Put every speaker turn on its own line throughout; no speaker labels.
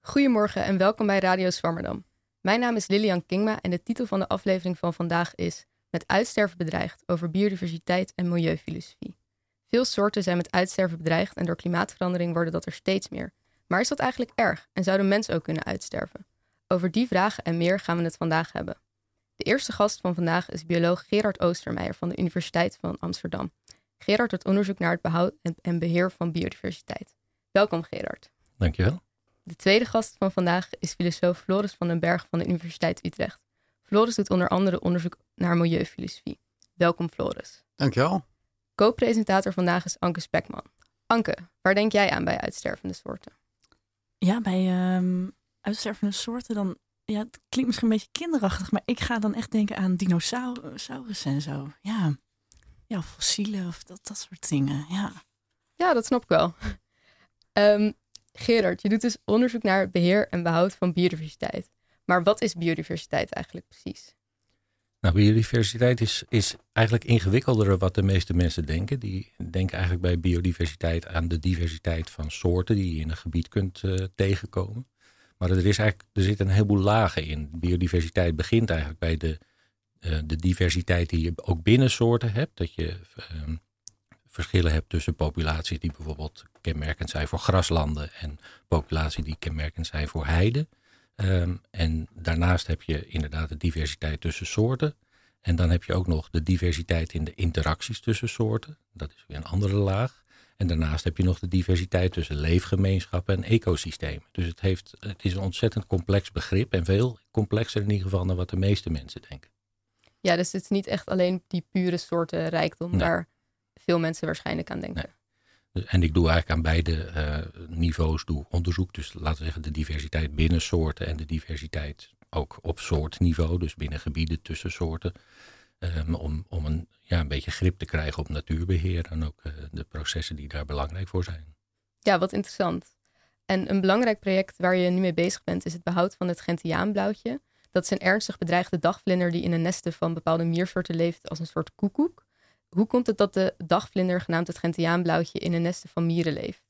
Goedemorgen en welkom bij Radio Swammerdam. Mijn naam is Lilian Kingma en de titel van de aflevering van vandaag is Met uitsterven bedreigd over biodiversiteit en milieufilosofie. Veel soorten zijn met uitsterven bedreigd en door klimaatverandering worden dat er steeds meer. Maar is dat eigenlijk erg en zouden mensen ook kunnen uitsterven? Over die vragen en meer gaan we het vandaag hebben. De eerste gast van vandaag is bioloog Gerard Oostermeijer van de Universiteit van Amsterdam. Gerard doet onderzoek naar het behoud en beheer van biodiversiteit. Welkom Gerard.
Dankjewel.
De tweede gast van vandaag is filosoof Floris van den Berg van de Universiteit Utrecht. Floris doet onder andere onderzoek naar milieufilosofie. Welkom Floris.
Dankjewel.
Co-presentator vandaag is Anke Spekman. Anke, waar denk jij aan bij uitstervende soorten?
Ja, bij um, uitstervende soorten dan ja, het klinkt misschien een beetje kinderachtig, maar ik ga dan echt denken aan dinosaurussen en zo. Ja, ja fossielen of dat, dat soort dingen. Ja,
ja dat snap ik wel. Um, Gerard, je doet dus onderzoek naar het beheer en behoud van biodiversiteit. Maar wat is biodiversiteit eigenlijk precies?
Nou, biodiversiteit is, is eigenlijk ingewikkelder dan wat de meeste mensen denken. Die denken eigenlijk bij biodiversiteit aan de diversiteit van soorten die je in een gebied kunt uh, tegenkomen. Maar er, is eigenlijk, er zit een heleboel lagen in. Biodiversiteit begint eigenlijk bij de, uh, de diversiteit die je ook binnen soorten hebt. Dat je uh, verschillen hebt tussen populaties die bijvoorbeeld kenmerkend zijn voor graslanden en populaties die kenmerkend zijn voor heide. Um, en daarnaast heb je inderdaad de diversiteit tussen soorten. En dan heb je ook nog de diversiteit in de interacties tussen soorten. Dat is weer een andere laag. En daarnaast heb je nog de diversiteit tussen leefgemeenschappen en ecosystemen. Dus het, heeft, het is een ontzettend complex begrip en veel complexer in ieder geval dan wat de meeste mensen denken.
Ja, dus het is niet echt alleen die pure soorten rijkdom waar veel mensen waarschijnlijk aan denken.
Nee. En ik doe eigenlijk aan beide uh, niveaus doe onderzoek. Dus laten we zeggen de diversiteit binnen soorten en de diversiteit ook op soortniveau. Dus binnen gebieden tussen soorten. Um, om, om een, ja, een beetje grip te krijgen op natuurbeheer en ook uh, de processen die daar belangrijk voor zijn.
Ja, wat interessant. En een belangrijk project waar je nu mee bezig bent is het behoud van het Gentiaanblauwtje. Dat is een ernstig bedreigde dagvlinder die in de nesten van bepaalde miersoorten leeft als een soort koekoek. Hoe komt het dat de dagvlinder, genaamd het Gentiaanblauwtje, in de nesten van mieren leeft?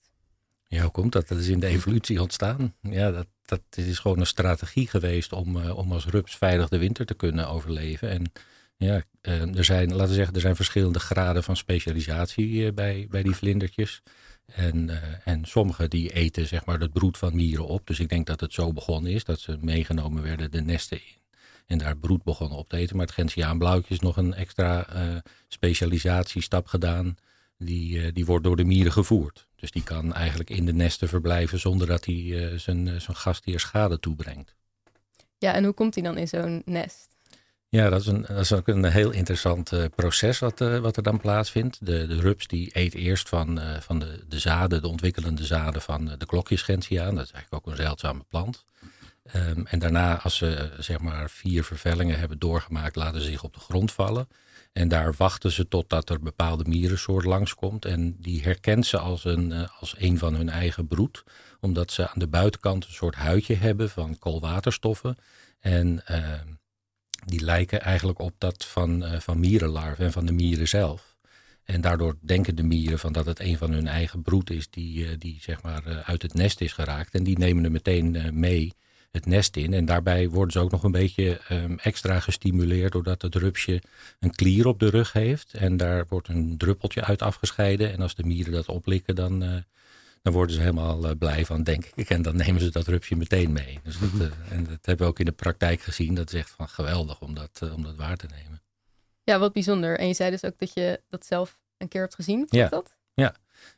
Ja, hoe komt dat? Dat is in de evolutie ontstaan. Ja, dat, dat is gewoon een strategie geweest om, uh, om als rups veilig de winter te kunnen overleven. En ja, uh, er zijn, laten we zeggen, er zijn verschillende graden van specialisatie uh, bij, bij die vlindertjes. En, en sommige die eten zeg maar het broed van mieren op. Dus ik denk dat het zo begonnen is, dat ze meegenomen werden de nesten in en daar broed begonnen op te eten. Maar het Gentiaanblauwtje is nog een extra uh, specialisatiestap gedaan. Die, uh, die wordt door de mieren gevoerd. Dus die kan eigenlijk in de nesten verblijven zonder dat hij uh, zijn, zijn gastheer schade toebrengt.
Ja, en hoe komt hij dan in zo'n nest?
Ja, dat is, een, dat is ook een heel interessant uh, proces wat, uh, wat er dan plaatsvindt. De, de rups die eet eerst van, uh, van de, de zaden, de ontwikkelende zaden van de klokjesgentiaan. Dat is eigenlijk ook een zeldzame plant. Um, en daarna, als ze zeg maar vier vervellingen hebben doorgemaakt, laten ze zich op de grond vallen. En daar wachten ze totdat er bepaalde mierensoort langskomt. En die herkent ze als een, als een van hun eigen broed. Omdat ze aan de buitenkant een soort huidje hebben van koolwaterstoffen. En uh, die lijken eigenlijk op dat van, uh, van mierenlarven en van de mieren zelf. En daardoor denken de mieren van dat het een van hun eigen broed is die, die zeg maar uit het nest is geraakt. En die nemen er meteen mee het nest in. En daarbij worden ze ook nog een beetje um, extra gestimuleerd doordat het rupsje een klier op de rug heeft. En daar wordt een druppeltje uit afgescheiden. En als de mieren dat oplikken, dan, uh, dan worden ze helemaal uh, blij van, denk ik. En dan nemen ze dat rupsje meteen mee. Dus dat, uh, en dat hebben we ook in de praktijk gezien. Dat is echt van geweldig om dat, om dat waar te nemen.
Ja, wat bijzonder. En je zei dus ook dat je dat zelf een keer hebt gezien.
Ja.
dat?
Ja.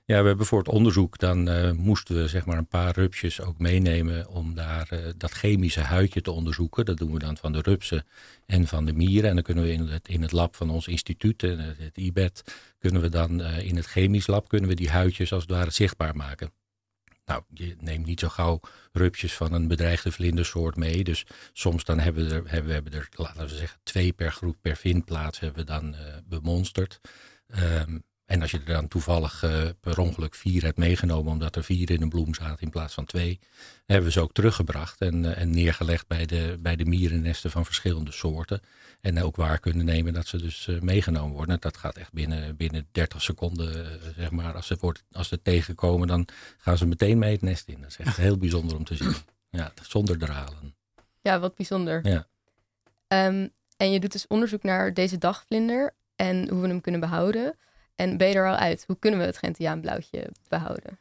Ja, we hebben voor het onderzoek, dan uh, moesten we zeg maar een paar rupsjes ook meenemen om daar uh, dat chemische huidje te onderzoeken. Dat doen we dan van de rupsen en van de mieren. En dan kunnen we in het, in het lab van ons instituut, uh, het IBET, kunnen we dan in het chemisch lab kunnen we die huidjes als het ware zichtbaar maken. Nou, je neemt niet zo gauw rupsjes van een bedreigde vlindersoort mee. Dus soms dan hebben we er, hebben, we hebben er laten we zeggen, twee per groep per vindplaats hebben we dan bemonsterd. Um, en als je er dan toevallig uh, per ongeluk vier hebt meegenomen, omdat er vier in een bloem zaten in plaats van twee, hebben we ze ook teruggebracht en, en neergelegd bij de, bij de mierennesten van verschillende soorten. En ook waar kunnen nemen dat ze dus meegenomen worden. Dat gaat echt binnen, binnen 30 seconden, zeg maar. Als ze, wordt, als ze tegenkomen, dan gaan ze meteen mee het nest in. Dat is echt heel bijzonder om te zien. Ja, zonder dralen.
Ja, wat bijzonder.
Ja.
Um, en je doet dus onderzoek naar deze dagvlinder en hoe we hem kunnen behouden. En ben je er al uit? Hoe kunnen we het Gentiaanblauwtje behouden?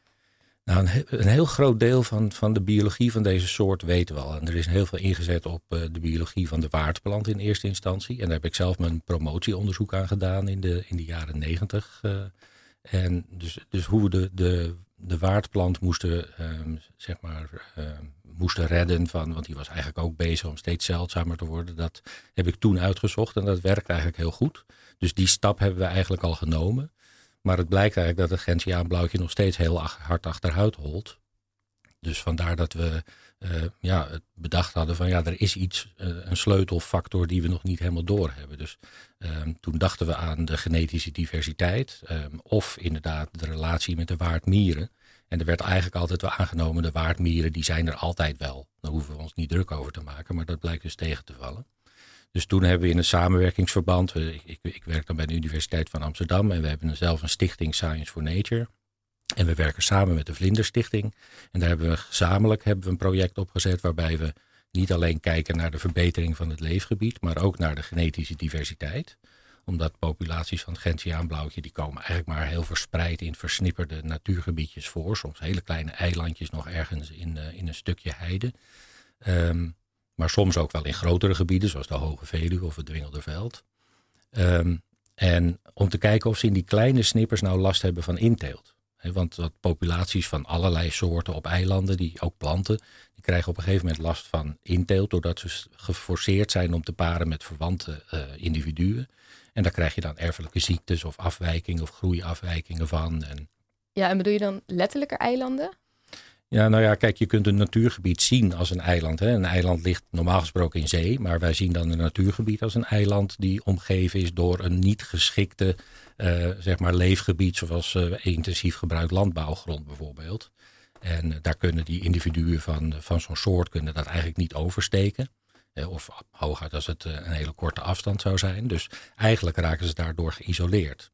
Nou, een, een, heel groot deel van, van de biologie van deze soort weten we al. En er is heel veel ingezet op uh, de biologie van de waardplant in eerste instantie. En daar heb ik zelf mijn promotieonderzoek aan gedaan in de, in de jaren negentig. Uh, en dus, dus hoe we de, de, de waardplant moesten, um, zeg maar, um, moesten redden. Van, want die was eigenlijk ook bezig om steeds zeldzamer te worden. Dat heb ik toen uitgezocht en dat werkt eigenlijk heel goed. Dus die stap hebben we eigenlijk al genomen. Maar het blijkt eigenlijk dat het Gentiaanblauwtje nog steeds heel hard achteruit holt. Dus vandaar dat we uh, ja, het bedacht hadden van ja, er is iets, uh, een sleutelfactor die we nog niet helemaal doorhebben. Dus um, toen dachten we aan de genetische diversiteit um, of inderdaad de relatie met de waardmieren. En er werd eigenlijk altijd wel aangenomen, de waardmieren die zijn er altijd wel. Daar hoeven we ons niet druk over te maken, maar dat blijkt dus tegen te vallen. Dus toen hebben we in een samenwerkingsverband, ik, ik, ik werk dan bij de Universiteit van Amsterdam en we hebben zelf een stichting Science for Nature. En we werken samen met de Vlinderstichting. En daar hebben we gezamenlijk hebben we een project opgezet waarbij we niet alleen kijken naar de verbetering van het leefgebied, maar ook naar de genetische diversiteit omdat populaties van het Gentiaanblauwtje, die komen eigenlijk maar heel verspreid in versnipperde natuurgebiedjes voor. Soms hele kleine eilandjes nog ergens in, uh, in een stukje heide. Um, maar soms ook wel in grotere gebieden, zoals de Hoge Veluwe of het Dwingelderveld. Um, en om te kijken of ze in die kleine snippers nou last hebben van inteelt. want populaties van allerlei soorten op eilanden, die ook planten, die krijgen op een gegeven moment last van inteelt, doordat ze geforceerd zijn om te paren met verwante uh, individuen. En daar krijg je dan erfelijke ziektes of afwijkingen of groeiafwijkingen van. En...
Ja, en bedoel je dan letterlijke eilanden?
Ja, nou ja, kijk, je kunt een natuurgebied zien als een eiland. Hè. Een eiland ligt normaal gesproken in zee, maar wij zien dan een natuurgebied als een eiland die omgeven is door een niet geschikte uh, zeg maar leefgebied, zoals uh, intensief gebruikt landbouwgrond bijvoorbeeld. En uh, daar kunnen die individuen van, van zo'n soort kunnen dat eigenlijk niet oversteken. Of hooguit als het een hele korte afstand zou zijn. Dus eigenlijk raken ze daardoor geïsoleerd.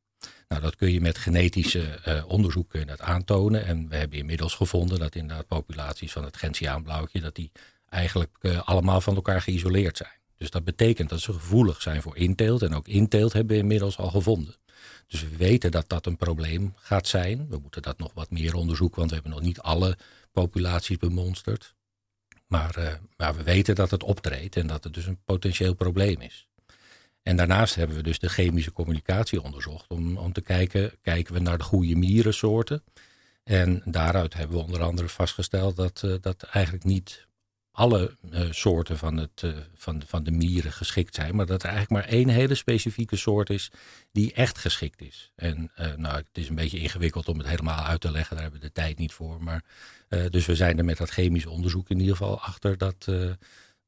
Nou, dat kun je met genetische uh, onderzoek dat aantonen. En we hebben inmiddels gevonden dat inderdaad populaties van het Gentiaanblauwtje... dat die eigenlijk allemaal van elkaar geïsoleerd zijn. Dus dat betekent dat ze gevoelig zijn voor inteelt. En ook inteelt hebben we inmiddels al gevonden. Dus we weten dat dat een probleem gaat zijn. We moeten dat nog wat meer onderzoeken, want we hebben nog niet alle populaties bemonsterd. Maar, uh, maar we weten dat het optreedt en dat het dus een potentieel probleem is. En daarnaast hebben we dus de chemische communicatie onderzocht om, om te kijken, kijken we naar de goede mierensoorten. En daaruit hebben we onder andere vastgesteld dat, uh, dat eigenlijk niet alle uh, soorten van, het, uh, van, de, van de mieren geschikt zijn, maar dat er eigenlijk maar één hele specifieke soort is die echt geschikt is. En nou, het is een beetje ingewikkeld om het helemaal uit te leggen, daar hebben we de tijd niet voor. Maar, dus we zijn er met dat chemisch onderzoek in ieder geval achter dat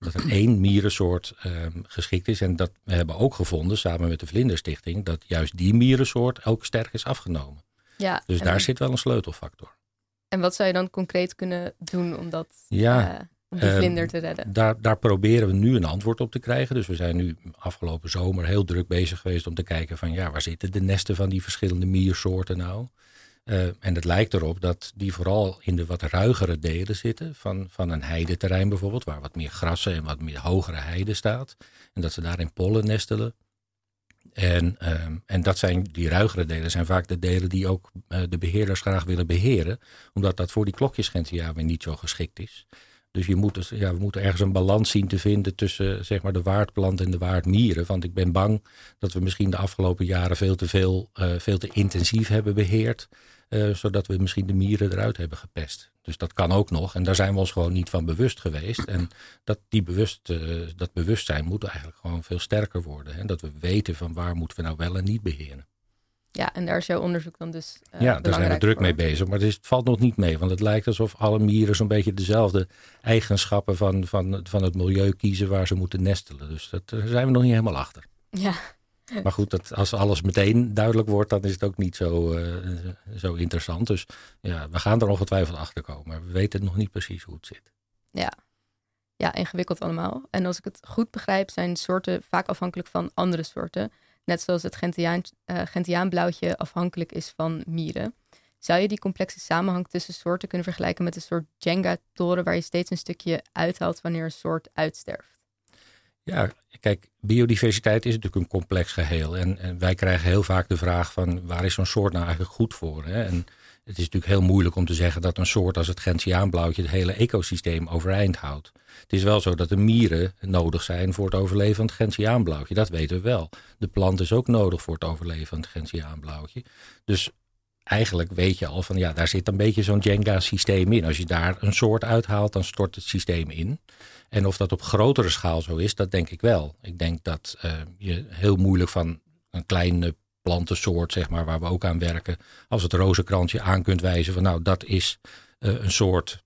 dat er één mierensoort um, geschikt is. En dat we hebben ook gevonden, samen met de Vlinderstichting, dat juist die mierensoort ook sterk is afgenomen.
Ja,
dus daar zit wel een sleutelfactor.
En wat zou je dan concreet kunnen doen om dat ja, uh, om die vlinder te redden?
Daar, daar proberen we nu een antwoord op te krijgen. Dus we zijn nu afgelopen zomer heel druk bezig geweest om te kijken van ja, waar zitten de nesten van die verschillende miersoorten nou? Uh, en het lijkt erop dat die vooral in de wat ruigere delen zitten van, van een heideterrein bijvoorbeeld, waar wat meer grassen en wat meer hogere heide staat. En dat ze daarin pollen nestelen. En, uh, en dat zijn, die ruigere delen zijn vaak de delen die ook uh, de beheerders graag willen beheren, omdat dat voor die klokjesgentia weer niet zo geschikt is. Dus je moet, ja, we moeten ergens een balans zien te vinden tussen zeg maar, de waardplant en de waardmieren. Want ik ben bang dat we misschien de afgelopen jaren veel te veel, uh, veel te intensief hebben beheerd. Uh, zodat we misschien de mieren eruit hebben gepest. Dus dat kan ook nog. En daar zijn we ons gewoon niet van bewust geweest. En dat, die bewust, uh, dat bewustzijn moet eigenlijk gewoon veel sterker worden. Hè? Dat we weten van waar moeten we nou wel en niet beheren.
Ja, en daar is jouw onderzoek dan dus. Uh,
ja, daar zijn we druk
voor.
mee bezig. Maar het, is, het, valt nog niet mee. Want het lijkt alsof alle mieren zo'n beetje dezelfde eigenschappen van, van, van het milieu kiezen waar ze moeten nestelen. Dus dat, daar zijn we nog niet helemaal achter.
Ja,
Maar goed, dat, als alles meteen duidelijk wordt, dan is het ook niet zo, zo interessant. Dus ja, we gaan er ongetwijfeld achter komen. Maar we weten nog niet precies hoe het zit.
Ja. ja, ingewikkeld allemaal. En als ik het goed begrijp, zijn soorten vaak afhankelijk van andere soorten. Net zoals het Gentiaan, uh, Gentiaanblauwtje afhankelijk is van mieren. Zou je die complexe samenhang tussen soorten kunnen vergelijken met een soort Jenga-toren waar je steeds een stukje uithaalt wanneer een soort uitsterft?
Ja, kijk, biodiversiteit is natuurlijk een complex geheel. En, en wij krijgen heel vaak de vraag van waar is zo'n soort nou eigenlijk goed voor? Hè? En het is natuurlijk heel moeilijk om te zeggen dat een soort als het Gentiaanblauwtje het hele ecosysteem overeind houdt. Het is wel zo dat de mieren nodig zijn voor het overleven van het Gentiaanblauwtje. Dat weten we wel. De plant is ook nodig voor het overleven van het Gentiaanblauwtje. Dus eigenlijk weet je al van ja, daar zit een beetje zo'n Jenga-systeem in. Als je daar een soort uithaalt, dan stort het systeem in. En of dat op grotere schaal zo is, dat denk ik wel. Ik denk dat uh, je heel moeilijk van een kleine plantensoort, zeg maar, waar we ook aan werken, als het rozenkrantje aan kunt wijzen van nou, dat is uh, een soort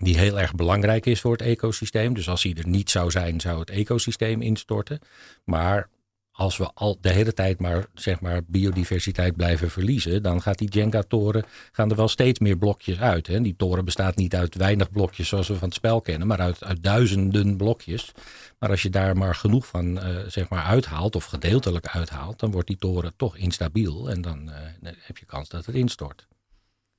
die heel erg belangrijk is voor het ecosysteem. Dus als die er niet zou zijn, zou het ecosysteem instorten. Maar als we al de hele tijd maar, zeg maar biodiversiteit blijven verliezen, dan gaat die Jenga-toren, gaan er wel steeds meer blokjes uit. Hè? Die toren bestaat niet uit weinig blokjes zoals we van het spel kennen, maar uit, uit duizenden blokjes. Maar als je daar maar genoeg van uh, zeg maar uithaalt, of gedeeltelijk uithaalt, dan wordt die toren toch instabiel en dan uh, heb je kans dat het instort.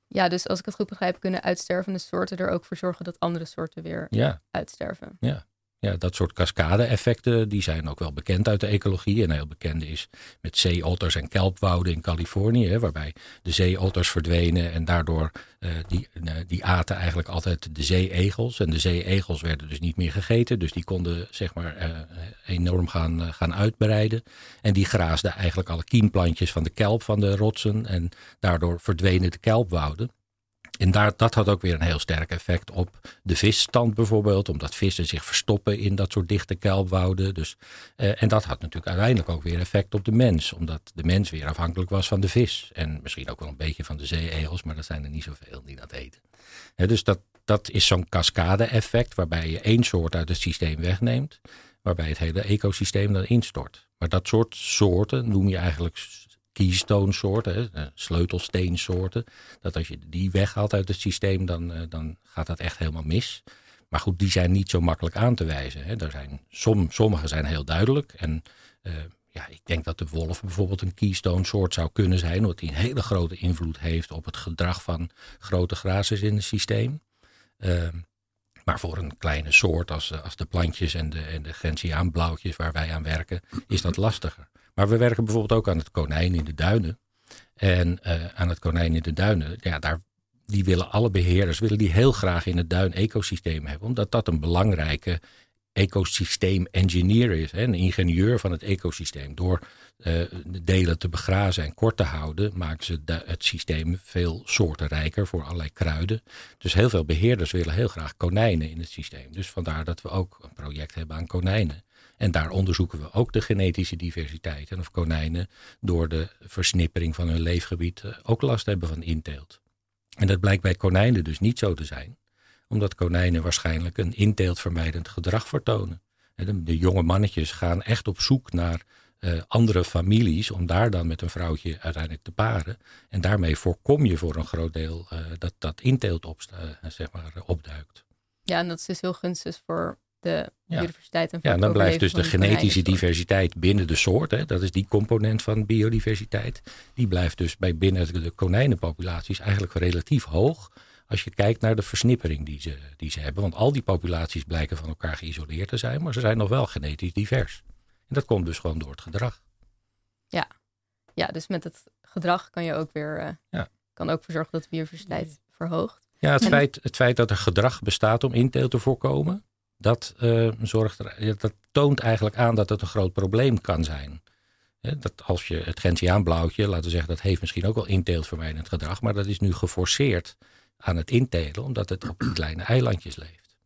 Ja, dus als ik het goed begrijp, kunnen uitstervende soorten er ook voor zorgen dat andere soorten weer ja. uitsterven.
Ja. Ja, dat soort cascade-effecten die zijn ook wel bekend uit de ecologie. En heel bekende is met zeeotters en kelpwouden in Californië, waarbij de zeeotters verdwenen en daardoor uh, die, uh, die aten eigenlijk altijd de zeeegels. En de zeeegels werden dus niet meer gegeten, dus die konden zeg maar uh, enorm gaan, gaan uitbreiden. En die graasden eigenlijk alle kiemplantjes van de kelp van de rotsen en daardoor verdwenen de kelpwouden. En daar, dat had ook weer een heel sterk effect op de visstand bijvoorbeeld. Omdat vissen zich verstoppen in dat soort dichte kelpwouden. Dus, eh, en dat had natuurlijk uiteindelijk ook weer effect op de mens. Omdat de mens weer afhankelijk was van de vis. En misschien ook wel een beetje van de zeeegels. Maar dat zijn er niet zoveel die dat eten. dus dat, dat is zo'n cascade-effect. Waarbij je één soort uit het systeem wegneemt. Waarbij het hele ecosysteem dan instort. Maar dat soort soorten noem je eigenlijk keystone soorten, eh, sleutelsteensoorten. Dat als je die weghaalt uit het systeem, dan, eh, dan gaat dat echt helemaal mis. Maar goed, die zijn niet zo makkelijk aan te wijzen. Hè. Er zijn, som, sommige zijn heel duidelijk. En uh, ja, ik denk dat de wolf bijvoorbeeld een keystone soort zou kunnen zijn, omdat die een hele grote invloed heeft op het gedrag van grote grazers in het systeem. Uh, maar voor een kleine soort als, als de plantjes en de, en de gentiaanblauwtjes waar wij aan werken, is dat lastiger. Maar we werken bijvoorbeeld ook aan het konijn in de duinen. En uh, aan het konijn in de duinen, ja, daar, die willen alle beheerders willen die heel graag in het duin-ecosysteem hebben. Omdat dat een belangrijke ecosysteem-engineer is. Hè, een ingenieur van het ecosysteem. Door uh, de delen te begrazen en kort te houden, maken ze het systeem veel soortenrijker voor allerlei kruiden. Dus heel veel beheerders willen heel graag konijnen in het systeem. Dus vandaar dat we ook een project hebben aan konijnen. En daar onderzoeken we ook de genetische diversiteit. En of konijnen door de versnippering van hun leefgebied eh, ook last hebben van inteelt. En dat blijkt bij konijnen dus niet zo te zijn. Omdat konijnen waarschijnlijk een inteeltvermijdend gedrag vertonen. De, jonge mannetjes gaan echt op zoek naar uh, andere families om daar dan met een vrouwtje uiteindelijk te paren. En daarmee voorkom je voor een groot deel uh, dat dat inteelt op, uh, zeg maar, opduikt.
Ja, en dat is dus heel gunstig voor de biodiversiteit. En
ja, dan blijft dus de genetische diversiteit binnen de soort. Hè, dat is die component van biodiversiteit. Die blijft dus bij binnen de konijnenpopulaties eigenlijk relatief hoog. Als je kijkt naar de versnippering die ze, die ze hebben. Want al die populaties blijken van elkaar geïsoleerd te zijn. Maar ze zijn nog wel genetisch divers. En dat komt dus gewoon door het gedrag.
Ja, ja dus met het gedrag kan je ook weer uh, ja. kan ook voor zorgen dat de biodiversiteit verhoogt.
Ja, het, feit, het feit dat er gedrag bestaat om inteelt te voorkomen, dat, uh, zorgt er, dat toont eigenlijk aan dat het een groot probleem kan zijn. dat als je het Gentiaanblauwtje, laten we zeggen, dat heeft misschien ook wel inteeltvermijdend gedrag, maar dat is nu geforceerd aan het intelen, omdat het op kleine eilandjes leeft.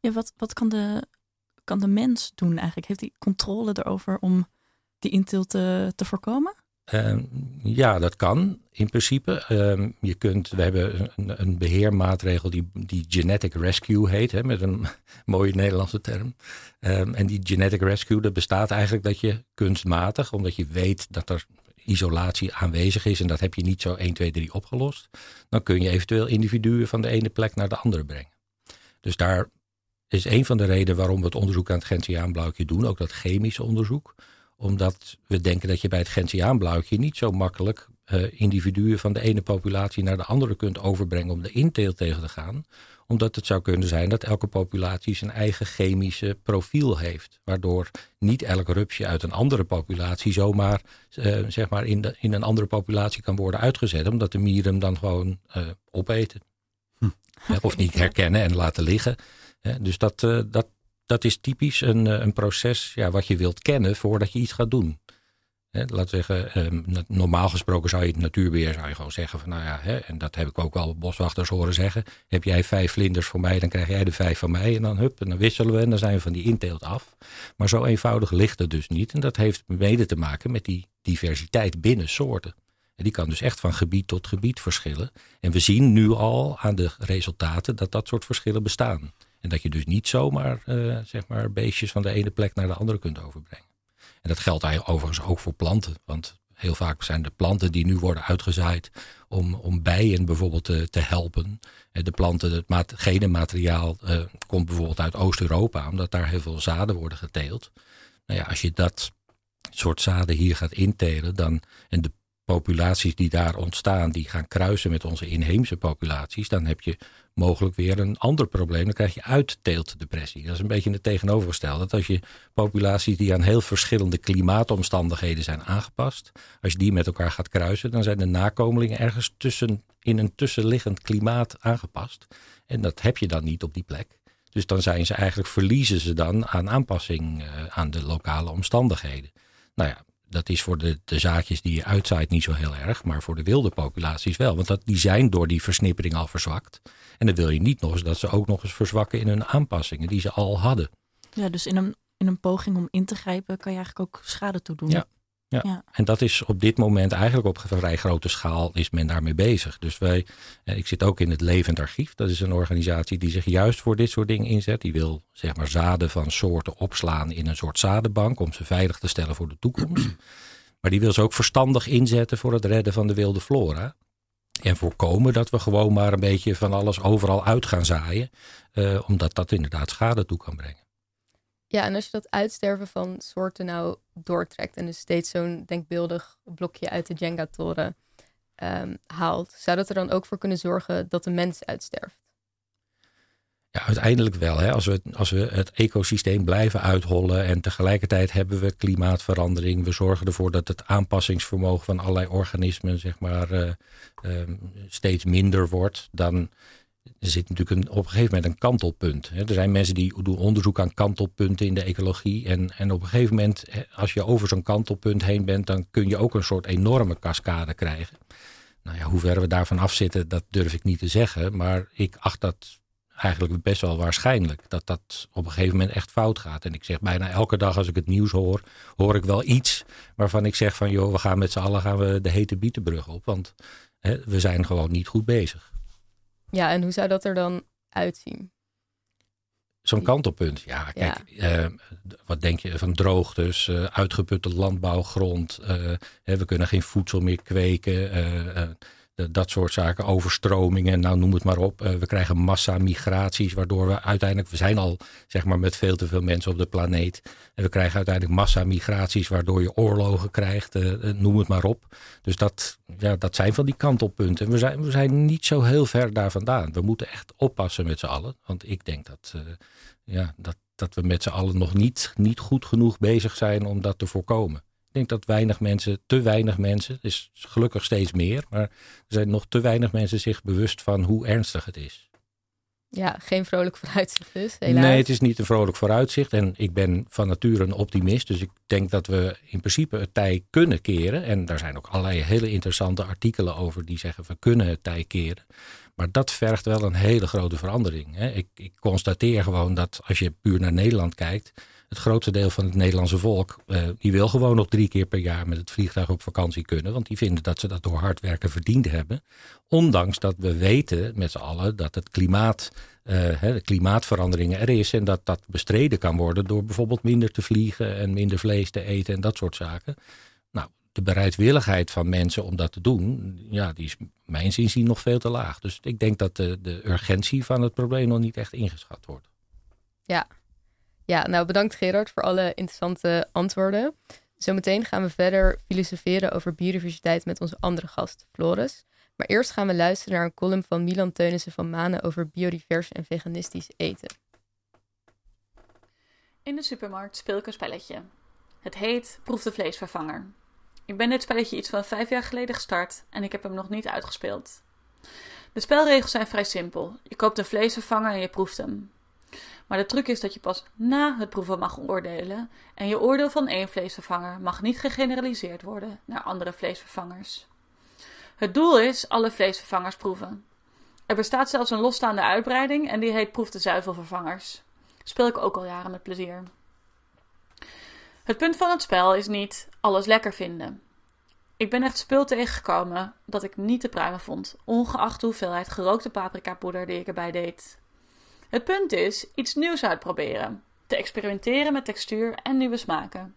Ja, wat, wat kan, de, kan de mens doen eigenlijk? Heeft hij controle erover om die inteelt te, te voorkomen?
Ehm, ja, dat kan in principe. Ehm, je kunt, we hebben een, een, beheermaatregel die, die genetic rescue heet, hè, met een mooie Nederlandse term. Ehm, en die genetic rescue, dat bestaat eigenlijk dat je kunstmatig, omdat je weet dat er isolatie aanwezig is en dat heb je niet zo 1, 2, 3 opgelost, dan kun je eventueel individuen van de ene plek naar de andere brengen. Dus daar is een van de redenen waarom we het onderzoek aan het Gentiaanblauwtje doen, ook dat chemische onderzoek omdat we denken dat je bij het Gentiaanblauwtje niet zo makkelijk uh, individuen van de ene populatie naar de andere kunt overbrengen om de inteelt tegen te gaan. Omdat het zou kunnen zijn dat elke populatie zijn eigen chemische profiel heeft. Waardoor niet elk rupsje uit een andere populatie zomaar uh, zeg maar in, de, in een andere populatie kan worden uitgezet. Omdat de mieren hem dan gewoon uh, opeten. Hm. Of niet herkennen en laten liggen. Dus dat, dat, dat is typisch een, een proces ja, wat je wilt kennen voordat je iets gaat doen. He, laat zeggen, ehm, normaal gesproken zou je het natuurbeheer zou gewoon zeggen van nou ja, hè, en dat heb ik ook wel boswachters horen zeggen. Heb jij vijf vlinders voor mij, dan krijg jij de vijf van mij en dan hup, en dan wisselen we en dan zijn we van die inteelt af. Maar zo eenvoudig ligt het dus niet en dat heeft mede te maken met die diversiteit binnen soorten. En die kan dus echt van gebied tot gebied verschillen. En we zien nu al aan de resultaten dat dat soort verschillen bestaan. En dat je dus niet zomaar uh, zeg maar beestjes van de ene plek naar de andere kunt overbrengen. En dat geldt eigenlijk overigens ook voor planten. Want heel vaak zijn de planten die nu worden uitgezaaid om, om bijen bijvoorbeeld te, te helpen. Eh, de planten, het mat, genenmateriaal uh, komt bijvoorbeeld uit Oost-Europa, omdat daar heel veel zaden worden geteeld. Nou ja, als je dat soort zaden hier gaat intelen, dan, en de populaties die daar ontstaan, die gaan kruisen met onze inheemse populaties, dan heb je mogelijk weer een ander probleem. Dan krijg je uitteeltdepressie. Dat is een beetje het tegenovergestelde. Dat als je populaties die aan heel verschillende klimaatomstandigheden zijn aangepast, als je die met elkaar gaat kruisen, dan zijn de nakomelingen ergens tussen, in een tussenliggend klimaat aangepast. En dat heb je dan niet op die plek. Dus dan zijn ze eigenlijk, verliezen ze dan aan aanpassing uh, aan de lokale omstandigheden. Nou ja, dat is voor de, de zaadjes die je uitzaait niet zo heel erg, maar voor de wilde populaties wel. Want dat, die zijn door die versnippering al verzwakt. En dan wil je niet nog eens dat ze ook nog eens verzwakken in hun aanpassingen die ze al hadden.
Ja, dus in een, in een poging om in te grijpen kan je eigenlijk ook schade toedoen.
Ja, ja. ja. en dat is op dit moment eigenlijk op vrij grote schaal is men daarmee bezig. Dus wij, eh, ik zit ook in het Levend Archief. Dat is een organisatie die zich juist voor dit soort dingen inzet. Die wil zeg maar zaden van soorten opslaan in een soort zadenbank om ze veilig te stellen voor de toekomst. Maar die wil ze ook verstandig inzetten voor het redden van de wilde flora. En voorkomen dat we gewoon maar een beetje van alles overal uit gaan zaaien. Uh, omdat dat inderdaad schade toe kan brengen.
Ja, en als je dat uitsterven van soorten nou doortrekt en dus steeds zo'n denkbeeldig blokje uit de Jenga-toren um, haalt, zou dat er dan ook voor kunnen zorgen dat de mens uitsterft?
Ja, uiteindelijk wel. Hè. Als, we, als we het ecosysteem blijven uithollen en tegelijkertijd hebben we klimaatverandering. We zorgen ervoor dat het aanpassingsvermogen van allerlei organismen zeg maar, uh, uh, steeds minder wordt. Dan er zit natuurlijk een, op een gegeven moment een kantelpunt. Er zijn mensen die doen onderzoek aan kantelpunten in de ecologie. En, en op een gegeven moment, als je over zo'n kantelpunt heen bent, dan kun je ook een soort enorme cascade krijgen. Nou ja, hoe ver we daarvan afzitten, dat durf ik niet te zeggen. Maar ik acht dat eigenlijk best wel waarschijnlijk. Dat dat op een gegeven moment echt fout gaat. En ik zeg bijna elke dag als ik het nieuws hoor, hoor ik wel iets waarvan ik zeg van joh, we gaan met z'n allen gaan we de hete bietenbrug op. Want hè, we zijn gewoon niet goed bezig.
Ja, en hoe zou dat er dan uitzien?
Zo'n kantelpunt, ja. Kijk, eh, wat denk je van droogtes, uh, uitgeputte landbouwgrond. Uh, we kunnen geen voedsel meer kweken dat soort zaken, overstromingen, nou noem het maar op. Uh, we krijgen massa-migraties, waardoor we uiteindelijk, we zijn al zeg maar met veel te veel mensen op de planeet. En we krijgen uiteindelijk massa-migraties, waardoor je oorlogen krijgt, uh, noem het maar op. Dus dat, ja, dat zijn van die kantelpunten. We zijn, we zijn niet zo heel ver daar vandaan. We moeten echt oppassen met z'n allen. Want ik denk dat, ja, dat, dat we met z'n allen nog niet, niet goed genoeg bezig zijn om dat te voorkomen. Ik denk dat weinig mensen, te weinig mensen, is gelukkig steeds meer, maar er zijn nog te weinig mensen zich bewust van hoe ernstig het is.
Ja, geen vrolijk vooruitzicht dus, helaas.
Nee, het is niet een vrolijk vooruitzicht. En ik ben van nature een optimist. Dus ik denk dat we in principe het tij kunnen keren. En daar zijn ook allerlei hele interessante artikelen over die zeggen we kunnen het tij keren. Maar dat vergt wel een hele grote verandering. Hè. Ik, ik constateer gewoon dat als je puur naar Nederland kijkt, het grootste deel van het Nederlandse volk, uh, die wil gewoon nog drie keer per jaar met het vliegtuig op vakantie kunnen. Want die vinden dat ze dat door hard werken verdiend hebben. Ondanks dat we weten met z'n allen dat het klimaat, uh, de klimaatveranderingen er is. En dat dat bestreden kan worden door bijvoorbeeld minder te vliegen en minder vlees te eten en dat soort zaken. Nou, de bereidwilligheid van mensen om dat te doen, ja, die is mijn zin nog veel te laag. Dus ik denk dat de, de urgentie van het probleem nog niet echt ingeschat wordt.
Ja. ja, nou bedankt Gerard voor alle interessante antwoorden. Zometeen gaan we verder filosoferen over biodiversiteit met onze andere gast, Floris. Maar eerst gaan we luisteren naar een column van Milan Teunissen van Manen over biodivers en veganistisch eten.
In de supermarkt speel ik een spelletje. Het heet Proef de vleesvervanger. Ik ben dit spelletje iets van vijf jaar geleden gestart en ik heb hem nog niet uitgespeeld. De spelregels zijn vrij simpel. Je koopt een vleesvervanger en je proeft hem. Maar de truc is dat je pas na het proeven mag oordelen en je oordeel van één vleesvervanger mag niet gegeneraliseerd worden naar andere vleesvervangers. Het doel is alle vleesvervangers proeven. Er bestaat zelfs een losstaande uitbreiding en die heet Proef de Zuivelvervangers. Speel ik ook al jaren met plezier. Het punt van het spel is niet alles lekker vinden. Ik ben echt spul tegengekomen dat ik niet te pruimen vond, ongeacht de hoeveelheid gerookte paprikapoeder die ik erbij deed. Het punt is iets nieuws uitproberen, te experimenteren met textuur en nieuwe smaken.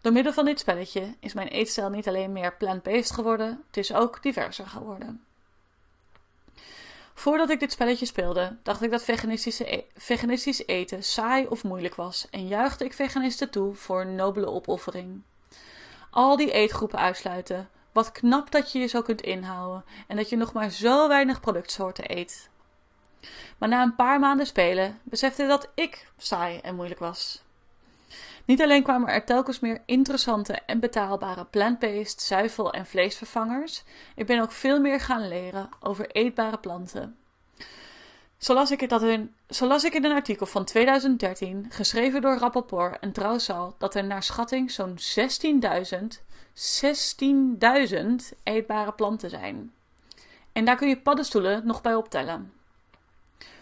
Door middel van dit spelletje is mijn eetstijl niet alleen meer plant-based geworden, het is ook diverser geworden. Voordat ik dit spelletje speelde, dacht ik dat e veganistisch eten saai of moeilijk was en juichte ik veganisten toe voor een nobele opoffering. Al die eetgroepen uitsluiten, wat knap dat je je zo kunt inhouden en dat je nog maar zo weinig productsoorten eet. Maar na een paar maanden spelen besefte dat ik saai en moeilijk was. Niet alleen kwamen er telkens meer interessante en betaalbare plant-based, zuivel- en vleesvervangers, ik ben ook veel meer gaan leren over eetbare planten. Zo las, ik dat in, zo las ik in een artikel van 2013, geschreven door Rappaport en Trouwsal, dat er naar schatting zo'n 16.000, 16.000 eetbare planten zijn. En daar kun je paddenstoelen nog bij optellen.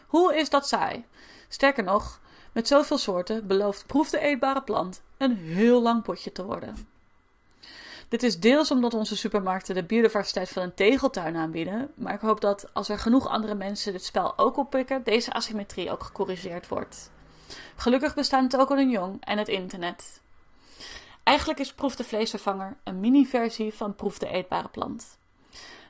Hoe is dat saai? Sterker nog, met zoveel soorten belooft proef de eetbare plant een heel lang potje te worden. Dit is deels omdat onze supermarkten de biodiversiteit van een tegeltuin aanbieden, maar ik hoop dat als er genoeg andere mensen dit spel ook oppikken, deze asymmetrie ook gecorrigeerd wordt. Gelukkig bestaan Token Jong en het internet. Eigenlijk is Proef de Vleesvervanger een mini-versie van Proef de Eetbare Plant.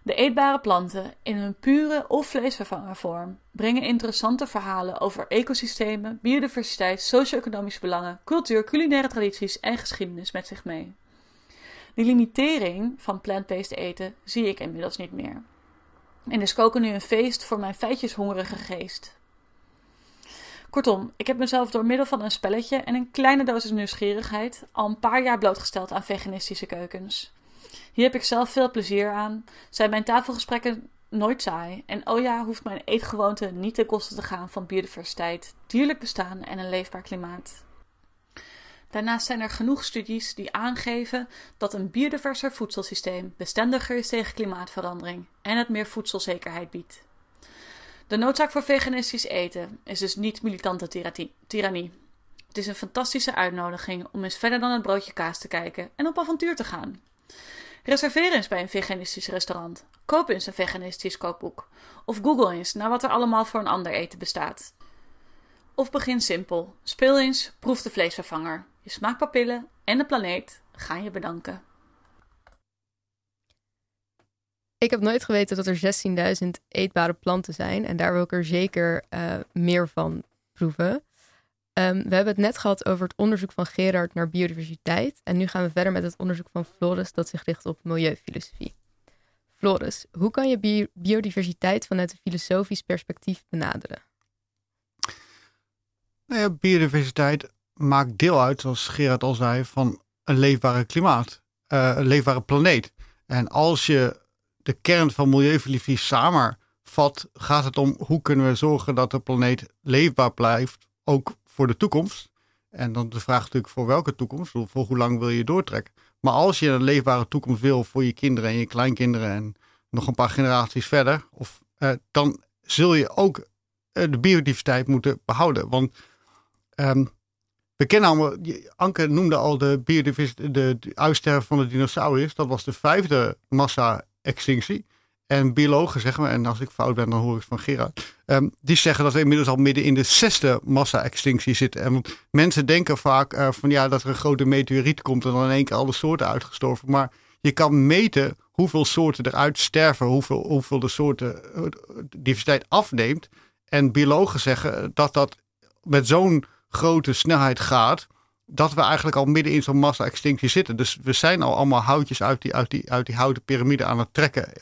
De eetbare planten in hun pure of vleesvervangervorm brengen interessante verhalen over ecosystemen, biodiversiteit, socio-economische belangen, cultuur, culinaire tradities en geschiedenis met zich mee. Die limitering van plant-based eten zie ik inmiddels niet meer. En is koken nu een feest voor mijn feitjeshongerige geest. Kortom, ik heb mezelf door middel van een spelletje en een kleine dosis nieuwsgierigheid al een paar jaar blootgesteld aan veganistische keukens. Hier heb ik zelf veel plezier aan. Zijn mijn tafelgesprekken nooit saai. En oh ja, hoeft mijn eetgewoonte niet ten koste te gaan van biodiversiteit, dierlijk bestaan en een leefbaar klimaat. Daarnaast zijn er genoeg studies die aangeven dat een biodiverser voedselsysteem bestendiger is tegen klimaatverandering en het meer voedselzekerheid biedt. De noodzaak voor veganistisch eten is dus niet militante tirannie. Het is een fantastische uitnodiging om eens verder dan het broodje kaas te kijken en op avontuur te gaan. Reserveer eens bij een veganistisch restaurant. Koop eens een veganistisch kookboek. Of google eens naar wat er allemaal voor een ander eten bestaat. Of begin simpel. Speel eens, proef de vleesvervanger. Je smaakpapillen en de planeet gaan je bedanken.
Ik heb nooit geweten dat er 16.000 eetbare planten zijn. En daar wil ik er zeker uh, meer van proeven. Um, we hebben het net gehad over het onderzoek van Gerard naar biodiversiteit. En nu gaan we verder met het onderzoek van Floris dat zich richt op milieufilosofie. Floris, hoe kan je biodiversiteit vanuit een filosofisch perspectief benaderen?
Nou ja, biodiversiteit maakt deel uit, zoals Gerard al zei, van een leefbare klimaat, uh, een leefbare planeet. En als je de kern van milieufilosofie samenvat, gaat het om hoe kunnen we zorgen dat de planeet leefbaar blijft, ook voor de toekomst. En dan de vraag natuurlijk voor welke toekomst, voor hoe lang wil je doortrekken. Maar als je een leefbare toekomst wil voor je kinderen en je kleinkinderen en nog een paar generaties verder, of, uh, dan zul je ook uh, de biodiversiteit moeten behouden. Want um, we kennen allemaal, Anke noemde al de biodiversiteit, de, uitsterven van de dinosauriërs. Dat was de vijfde massa-extinctie. En biologen zeggen en als ik fout ben, dan hoor ik van Gerard. Um, die zeggen dat we inmiddels al midden in de zesde massa-extinctie zitten. En mensen denken vaak uh, van ja, dat er een grote meteoriet komt en dan in één keer alle soorten uitgestorven. Maar je kan meten hoeveel soorten eruit sterven, hoeveel, hoeveel de soorten uh, diversiteit afneemt. En biologen zeggen dat dat met zo'n grote snelheid gaat, dat we eigenlijk al midden in zo'n massa-extinctie zitten. Dus we zijn al allemaal houtjes uit die, uit, die, uit die houten piramide aan het trekken.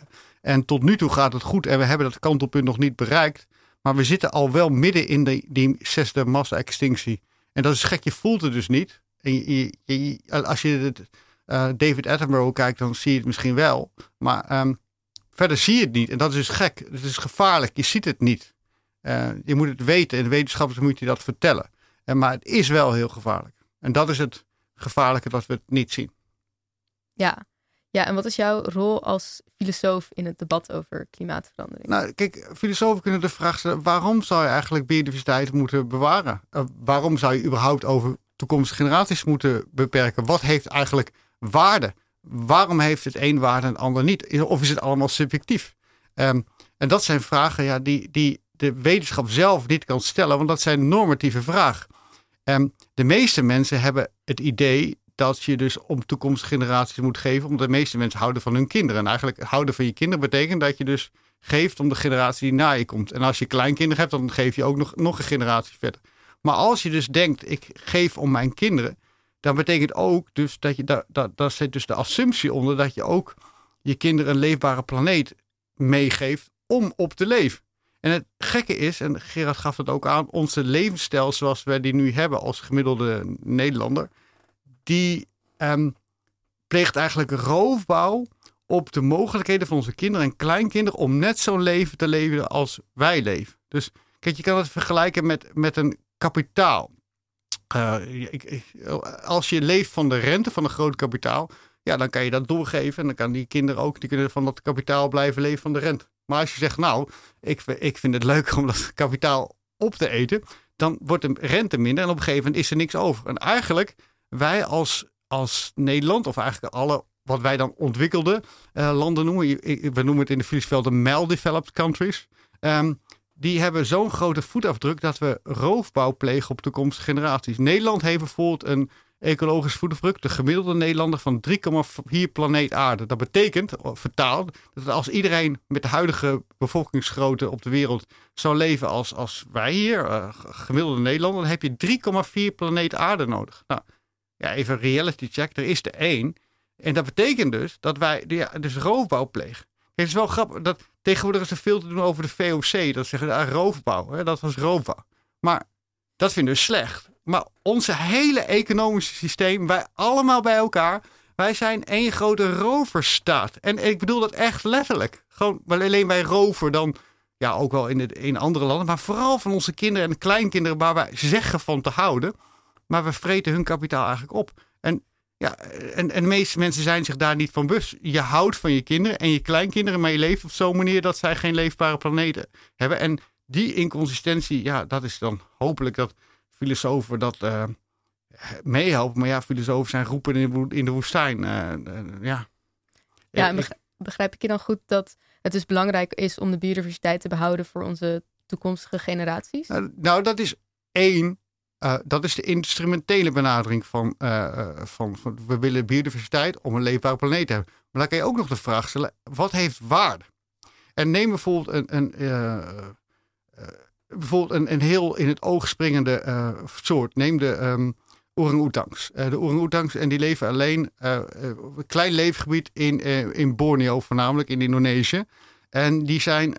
En tot nu toe gaat het goed en we hebben dat kantelpunt nog niet bereikt. Maar we zitten al wel midden in de, die zesde massa-extinctie. En dat is gek, je voelt het dus niet. En als je het, uh, David Attenborough kijkt, dan zie je het misschien wel. Maar um, verder zie je het niet. En dat is dus gek. Het is gevaarlijk. Je ziet het niet. Uh, je moet het weten. En wetenschappers moet je dat vertellen. En, maar het is wel heel gevaarlijk. En dat is het gevaarlijke dat we het niet zien.
Ja, ja, en wat is jouw rol als filosoof in het debat over klimaatverandering?
Nou, kijk, filosofen kunnen de vraag stellen: waarom zou je eigenlijk biodiversiteit moeten bewaren? Uh, waarom zou je überhaupt over toekomstige generaties moeten beperken? Wat heeft eigenlijk waarde? Waarom heeft het een waarde en het ander niet? Of is het allemaal subjectief? Um, en dat zijn vragen ja, die, die de wetenschap zelf niet kan stellen, want dat zijn normatieve vragen. Um, de meeste mensen hebben het idee dat je dus om toekomstige generaties moet geven. Omdat de meeste mensen houden van hun kinderen. En eigenlijk houden van je kinderen betekent dat je dus geeft om de generatie die na je komt. En als je kleinkinderen hebt, dan geef je ook nog, nog een generatie verder. Maar als je dus denkt, ik geef om mijn kinderen, dan betekent ook dus dat je, daar, daar, daar zit dus de assumptie onder dat je ook je kinderen een leefbare planeet meegeeft om op te leven. En het gekke is, en Gerard gaf het ook aan, onze levensstijl zoals wij die nu hebben als gemiddelde Nederlander, die um, pleegt eigenlijk roofbouw op de mogelijkheden van onze kinderen en kleinkinderen om net zo'n leven te leven als wij leven. Dus kijk, je kan het vergelijken met, met een kapitaal. Ik, als je leeft van de rente van een groot kapitaal, ja, dan kan je dat doorgeven. En dan kan die kinderen ook, die kunnen van dat kapitaal blijven leven van de rente. Maar als je zegt, nou, ik, ik vind het leuker om dat kapitaal op te eten, dan wordt de rente minder en op een gegeven moment is er niks over. En eigenlijk wij als, als Nederland, of eigenlijk alle wat wij dan ontwikkelde uh, landen noemen, we noemen het in de filosofie de mal-developed countries, um, die hebben zo'n grote voetafdruk dat we roofbouw plegen op toekomstige generaties. Nederland heeft bijvoorbeeld een ecologisch voetafdruk, de gemiddelde Nederlander van 3,4 planeet aarde. Dat betekent, vertaald, dat als iedereen met de huidige bevolkingsgrootte op de wereld zou leven als, als wij hier, uh, gemiddelde Nederlander, dan heb je 3,4 planeet aarde nodig. Nou, ja, even reality check, er is er één. En dat betekent dus dat wij ja, dus roofbouw plegen. Het is wel grappig, dat tegenwoordig is er veel te doen over de VOC. Dat zeggen, ah, roofbouw, hè, dat was roofbouw. Maar dat vinden we slecht. Maar onze hele economische systeem, wij allemaal bij elkaar, wij zijn één grote roverstaat. En ik bedoel dat echt letterlijk. Gewoon, alleen bij rover dan, ja, ook wel in, het, in andere landen, maar vooral van onze kinderen en kleinkinderen waar wij zeggen van te houden. Maar we vreten hun kapitaal eigenlijk op. En, ja, en, en de meeste mensen zijn zich daar niet van bewust. Je houdt van je kinderen en je kleinkinderen, maar je leeft op zo'n manier dat zij geen leefbare planeten hebben. En die inconsistentie, ja, dat is dan hopelijk dat filosofen dat uh, meehelpen. Maar ja, filosofen zijn roepen in de, woestijn. Uh, uh, ja.
Ja, en begrijp ik je dan goed dat het dus belangrijk is om de biodiversiteit te behouden voor onze toekomstige generaties?
nou, dat is één uh, dat is de instrumentele benadering van, uh, van, van, we willen biodiversiteit om een leefbare planeet te hebben. Maar dan kan je ook nog de vraag stellen, wat heeft waarde? En neem bijvoorbeeld een, een, bijvoorbeeld een, een heel in het oog springende soort. Neem de um, orang-oetangs. de orang-oetangs en die leven alleen een klein leefgebied in, in Borneo voornamelijk, in Indonesië. En die zijn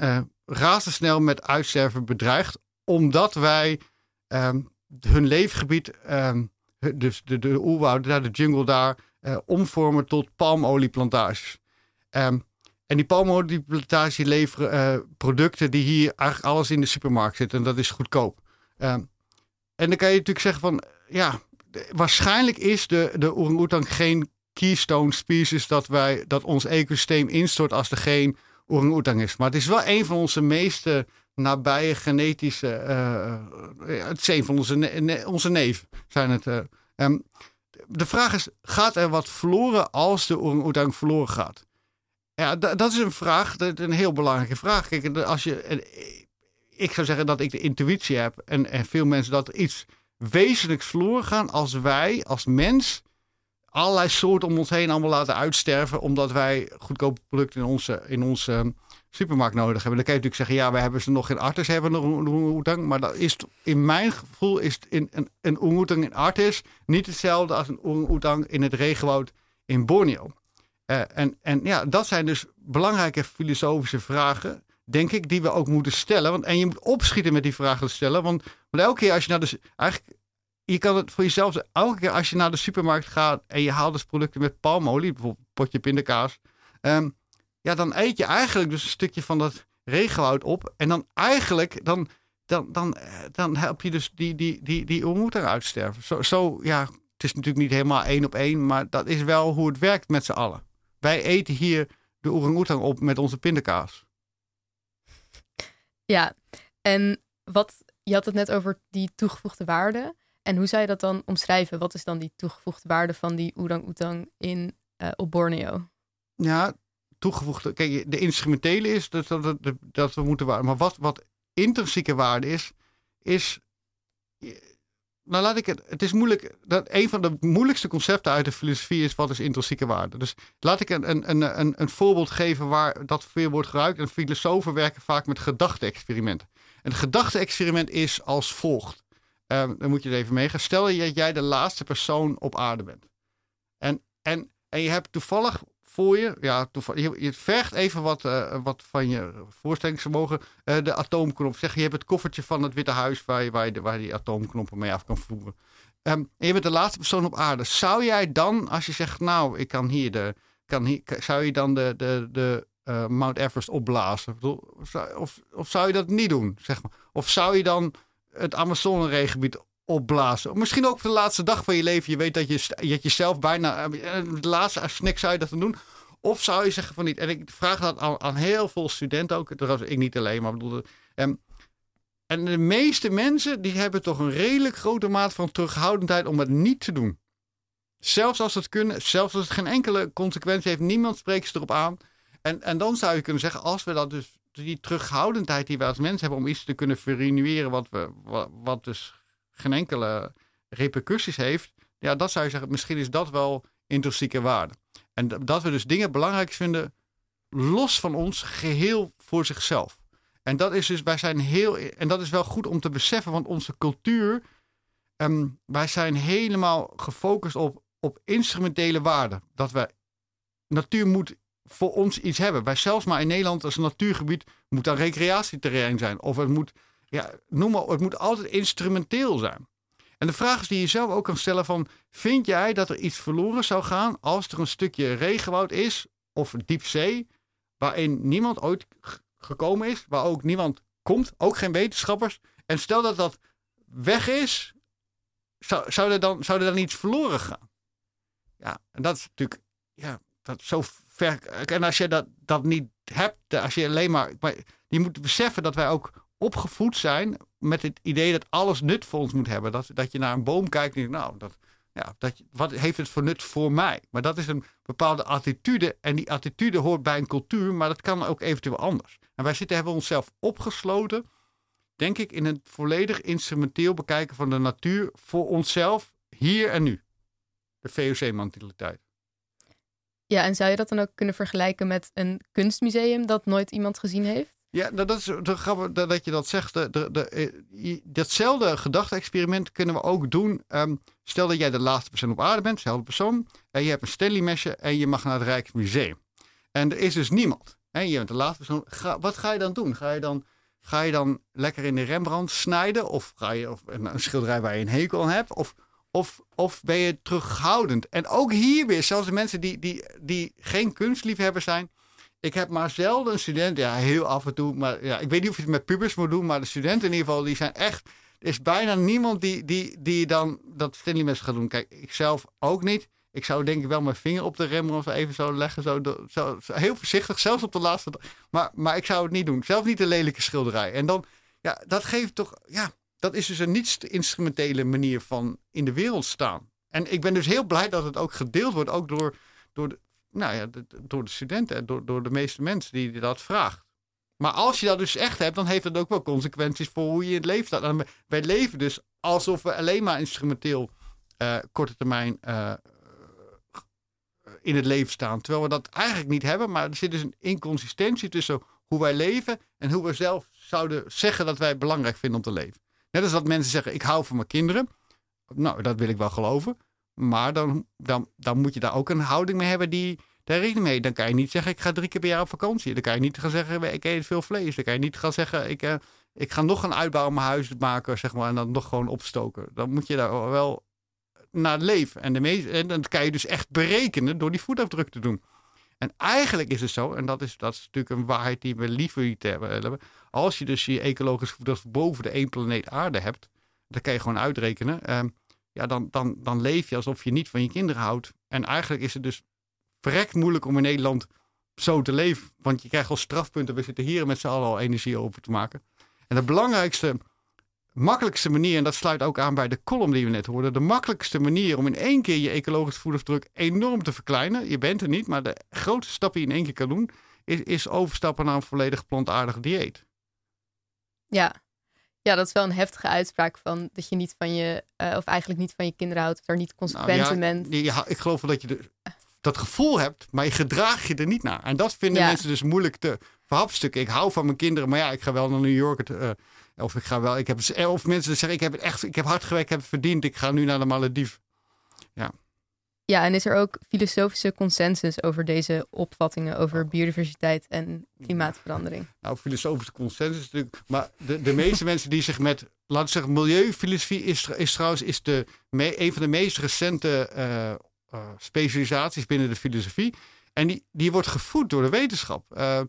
razendsnel met uitsterven bedreigd, omdat wij... Um, hun leefgebied, um, dus de, de oerwouden daar, de jungle daar, uh, omvormen tot palmolieplantages. Um, en die palmolieplantages leveren uh, producten die hier eigenlijk alles in de supermarkt zitten. En dat is goedkoop. Um, en dan kan je natuurlijk zeggen van, ja, waarschijnlijk is de, de orang-oetang geen keystone species dat, wij, dat ons ecosysteem instort als er geen orang-oetang is. Maar het is wel een van onze meeste nabije genetische. eh, eh, het zijn van onze, onze neef. Zijn het, eh. Ehm, de vraag is: gaat er wat verloren als de orang-oetang verloren gaat? Ja, da- dat is een vraag, dat is een heel belangrijke vraag. Kijk, als je, ik zou zeggen dat ik de intuïtie heb en, en veel mensen dat er iets wezenlijks verloren gaan als wij als mens allerlei soorten om ons heen allemaal laten uitsterven omdat wij goedkope producten in onze, in onze ehm, supermarkt nodig hebben. Dan kan je natuurlijk zeggen, ja, we hebben ze nog in Artis, hebben nog een. Maar dat is, in mijn gevoel is in, een, een in Artis niet hetzelfde als een orang-oetang in het regenwoud in Borneo. Eh, en, en ja, dat zijn dus belangrijke filosofische vragen, denk ik, die we ook moeten stellen. Want, en je moet opschieten met die vragen te stellen. Want, elke keer als je naar de... Eigenlijk, je kan het voor jezelf. Elke keer als je naar de supermarkt gaat en je haalt dus producten met palmolie, bijvoorbeeld een potje pindakaas. ehm, ja, dan eet je eigenlijk dus een stukje van dat regenwoud op. En dan eigenlijk, dan, dan, dan, eh, dan help je dus die, die, die, die orang uitsterven. Zo, zo, ja, het is natuurlijk niet helemaal één op één, maar dat is wel hoe het werkt met z'n allen. Wij eten hier de orang-oetang op met onze pindakaas.
Ja, en wat, je had het net over die toegevoegde waarde. En hoe zou je dat dan omschrijven? Wat is dan die toegevoegde waarde van die orang-oetang in, eh, op Borneo?
Ja, toegevoegde. Kijk, de instrumentele is dat, dat, dat, dat we moeten waarde. Maar wat, wat intrinsieke waarde is, is. Nou, laat ik het. Het is moeilijk. Dat een van de moeilijkste concepten uit de filosofie is: wat is intrinsieke waarde? Dus laat ik een, een, een, een, een voorbeeld geven waar dat veel wordt gebruikt. En filosofen werken vaak met gedachte-experimenten. Een gedachte-experiment is als volgt. Ehm, dan moet je er even meegaan. Stel je dat jij de laatste persoon op aarde bent. En, en, en je hebt toevallig voor je, ja, je, je vergt even wat, eh, wat van je voorstellingsvermogen. eh, de atoomknop. Zeg, je hebt het koffertje van het Witte Huis waar je, waar waar die atoomknoppen mee af kan voeren. Ehm, en je bent de laatste persoon op aarde. Zou jij dan, als je zegt, nou, ik kan hier de, kan hier, zou je dan de, de, de eh, Mount Everest opblazen? Of, of zou je dat niet doen? Zeg maar? Of zou je dan het Amazone-regengebied opblazen? Misschien ook de laatste dag van je leven. Je weet dat je, je zelf bijna, eh, de laatste als snik zou je dat doen? Of zou je zeggen van niet? En ik vraag dat aan, aan heel veel studenten ook. Trouwens, ik niet alleen, maar bedoel. ehm, en de meeste mensen die hebben toch een redelijk grote maat van terughoudendheid om het niet te doen. Zelfs als het kunnen, zelfs als het geen enkele consequentie heeft, niemand spreekt ze erop aan. En, en dan zou je kunnen zeggen, als we dat dus, die terughoudendheid die wij als mensen hebben om iets te kunnen vernieuweren wat, we, wat dus geen enkele repercussies heeft. Ja, dat zou je zeggen, misschien is dat wel intrinsieke waarde. En dat we dus dingen belangrijk vinden, los van ons, geheel voor zichzelf. En dat is dus, wij zijn heel, en dat is wel goed om te beseffen, want onze cultuur, ehm, wij zijn helemaal gefocust op, op instrumentele waarden. Dat we, natuur moet voor ons iets hebben. Wij zelfs maar in Nederland als natuurgebied moet een recreatieterrein zijn. Of het moet, ja, noem maar, het moet altijd instrumenteel zijn. En de vraag is die je zelf ook kan stellen van, vind jij dat er iets verloren zou gaan als er een stukje regenwoud is of diepzee, waarin niemand ooit gekomen is, waar ook niemand komt, ook geen wetenschappers. En stel dat dat weg is, zou, zou, er, dan, zou er dan iets verloren gaan? Ja, en dat is natuurlijk, ja, dat zo ver. En als je dat, dat niet hebt, als je alleen maar, maar je moet beseffen dat wij ook opgevoed zijn met het idee dat alles nut voor ons moet hebben. Dat, dat je naar een boom kijkt en denkt, nou, dat, ja, dat, wat heeft het voor nut voor mij? Maar dat is een bepaalde attitude. En die attitude hoort bij een cultuur, maar dat kan ook eventueel anders. En wij zitten, hebben onszelf opgesloten, denk ik, in het volledig instrumenteel bekijken van de natuur voor onszelf, hier en nu. De VOC-mentaliteit.
Ja, en zou je dat dan ook kunnen vergelijken met een kunstmuseum dat nooit iemand gezien heeft?
Ja, dat dat is de dat je dat zegt. De, de, de, eh, je- datzelfde gedachte-experiment kunnen we ook doen. Ehm, stel dat jij de laatste persoon op aarde bent, dezelfde persoon. En je hebt een Stanley-mesje en je mag naar het Rijksmuseum. En er is dus niemand. En je bent de laatste persoon. Wat ga je dan doen? Ga je dan, ga je dan lekker in de Rembrandt snijden? Of ga je of een, een schilderij waar je een hekel aan hebt? Of, of, of ben je terughoudend? En ook hier weer, zelfs de mensen die, die, die geen kunstliefhebber zijn. Ik heb maar zelden een student, ja, heel af en toe. Maar ja, ik weet niet of je het met pubers moet doen. Maar de studenten in ieder geval, die zijn echt. Er is bijna niemand die, die, die dan dat mes gaat doen. Kijk, ik zelf ook niet. Ik zou denk ik wel mijn vinger op de Rembrandt even zo leggen. Zo, zo, heel voorzichtig, zelfs op de laatste. Maar, maar ik zou het niet doen. Zelfs niet een lelijke schilderij. En dan, ja, dat geeft toch, ja, dat is dus een niet-instrumentele manier van in de wereld staan. En ik ben dus heel blij dat het ook gedeeld wordt, ook door, door, de, nou ja, door de studenten en door, door de meeste mensen die dat vragen. Maar als je dat dus echt hebt, dan heeft dat ook wel consequenties voor hoe je in het leven staat. Wij leven dus alsof we alleen maar instrumenteel eh, korte termijn eh, in het leven staan. Terwijl we dat eigenlijk niet hebben, maar er zit dus een inconsistentie tussen hoe wij leven en hoe we zelf zouden zeggen dat wij het belangrijk vinden om te leven. Net als dat mensen zeggen, ik hou van mijn kinderen. Nou, dat wil ik wel geloven. Maar dan, dan, dan moet je daar ook een houding mee hebben die daar rekening mee. Dan kan je niet zeggen, ik ga drie keer per jaar op vakantie. Dan kan je niet gaan zeggen, ik eet veel vlees. Dan kan je niet gaan zeggen, ik, eh, ik ga nog een uitbouw in mijn huis maken, zeg maar, en dan nog gewoon opstoken. Dan moet je daar wel naar leven. En, de en dat kan je dus echt berekenen door die voetafdruk te doen. En eigenlijk is het zo, en dat is, dat is natuurlijk een waarheid die we liever niet hebben. Als je dus je ecologische voetafdruk boven de één planeet aarde hebt, dat kan je gewoon uitrekenen. ehm, ja, dan, dan, dan leef je alsof je niet van je kinderen houdt. En eigenlijk is het dus verrekt moeilijk om in Nederland zo te leven. Want je krijgt al strafpunten. We zitten hier met z'n allen al energie over te maken. En de belangrijkste, makkelijkste manier, en dat sluit ook aan bij de column die we net hoorden. De makkelijkste manier om in één keer je ecologische voetafdruk enorm te verkleinen. Je bent er niet, maar de grootste stap die je in één keer kan doen, is, is overstappen naar een volledig plantaardig dieet.
Ja. Ja, dat is wel een heftige uitspraak van dat je niet van je, eh, of eigenlijk niet van je kinderen houdt, of daar niet consequent
Nou
in bent.
ik geloof wel dat je de, dat gevoel hebt, maar je gedraag je er niet naar. En dat vinden
Ja.
mensen dus moeilijk te verhapstukken. Ik hou van mijn kinderen, maar ja, ik ga wel naar New York. eh, of ik ga wel, ik heb, of mensen zeggen, ik heb het echt, ik heb hard gewerkt, ik heb het verdiend, ik ga nu naar de Malediven.
Ja, en is er ook filosofische consensus over deze opvattingen
Oh.
over biodiversiteit en klimaatverandering?
Nou, filosofische consensus natuurlijk. Maar de, de meeste mensen die zich met, laten we zeggen, milieufilosofie is, is trouwens is de, me- een van de meest recente eh, eh, specialisaties binnen de filosofie. En die, die wordt gevoed door de wetenschap. Eh,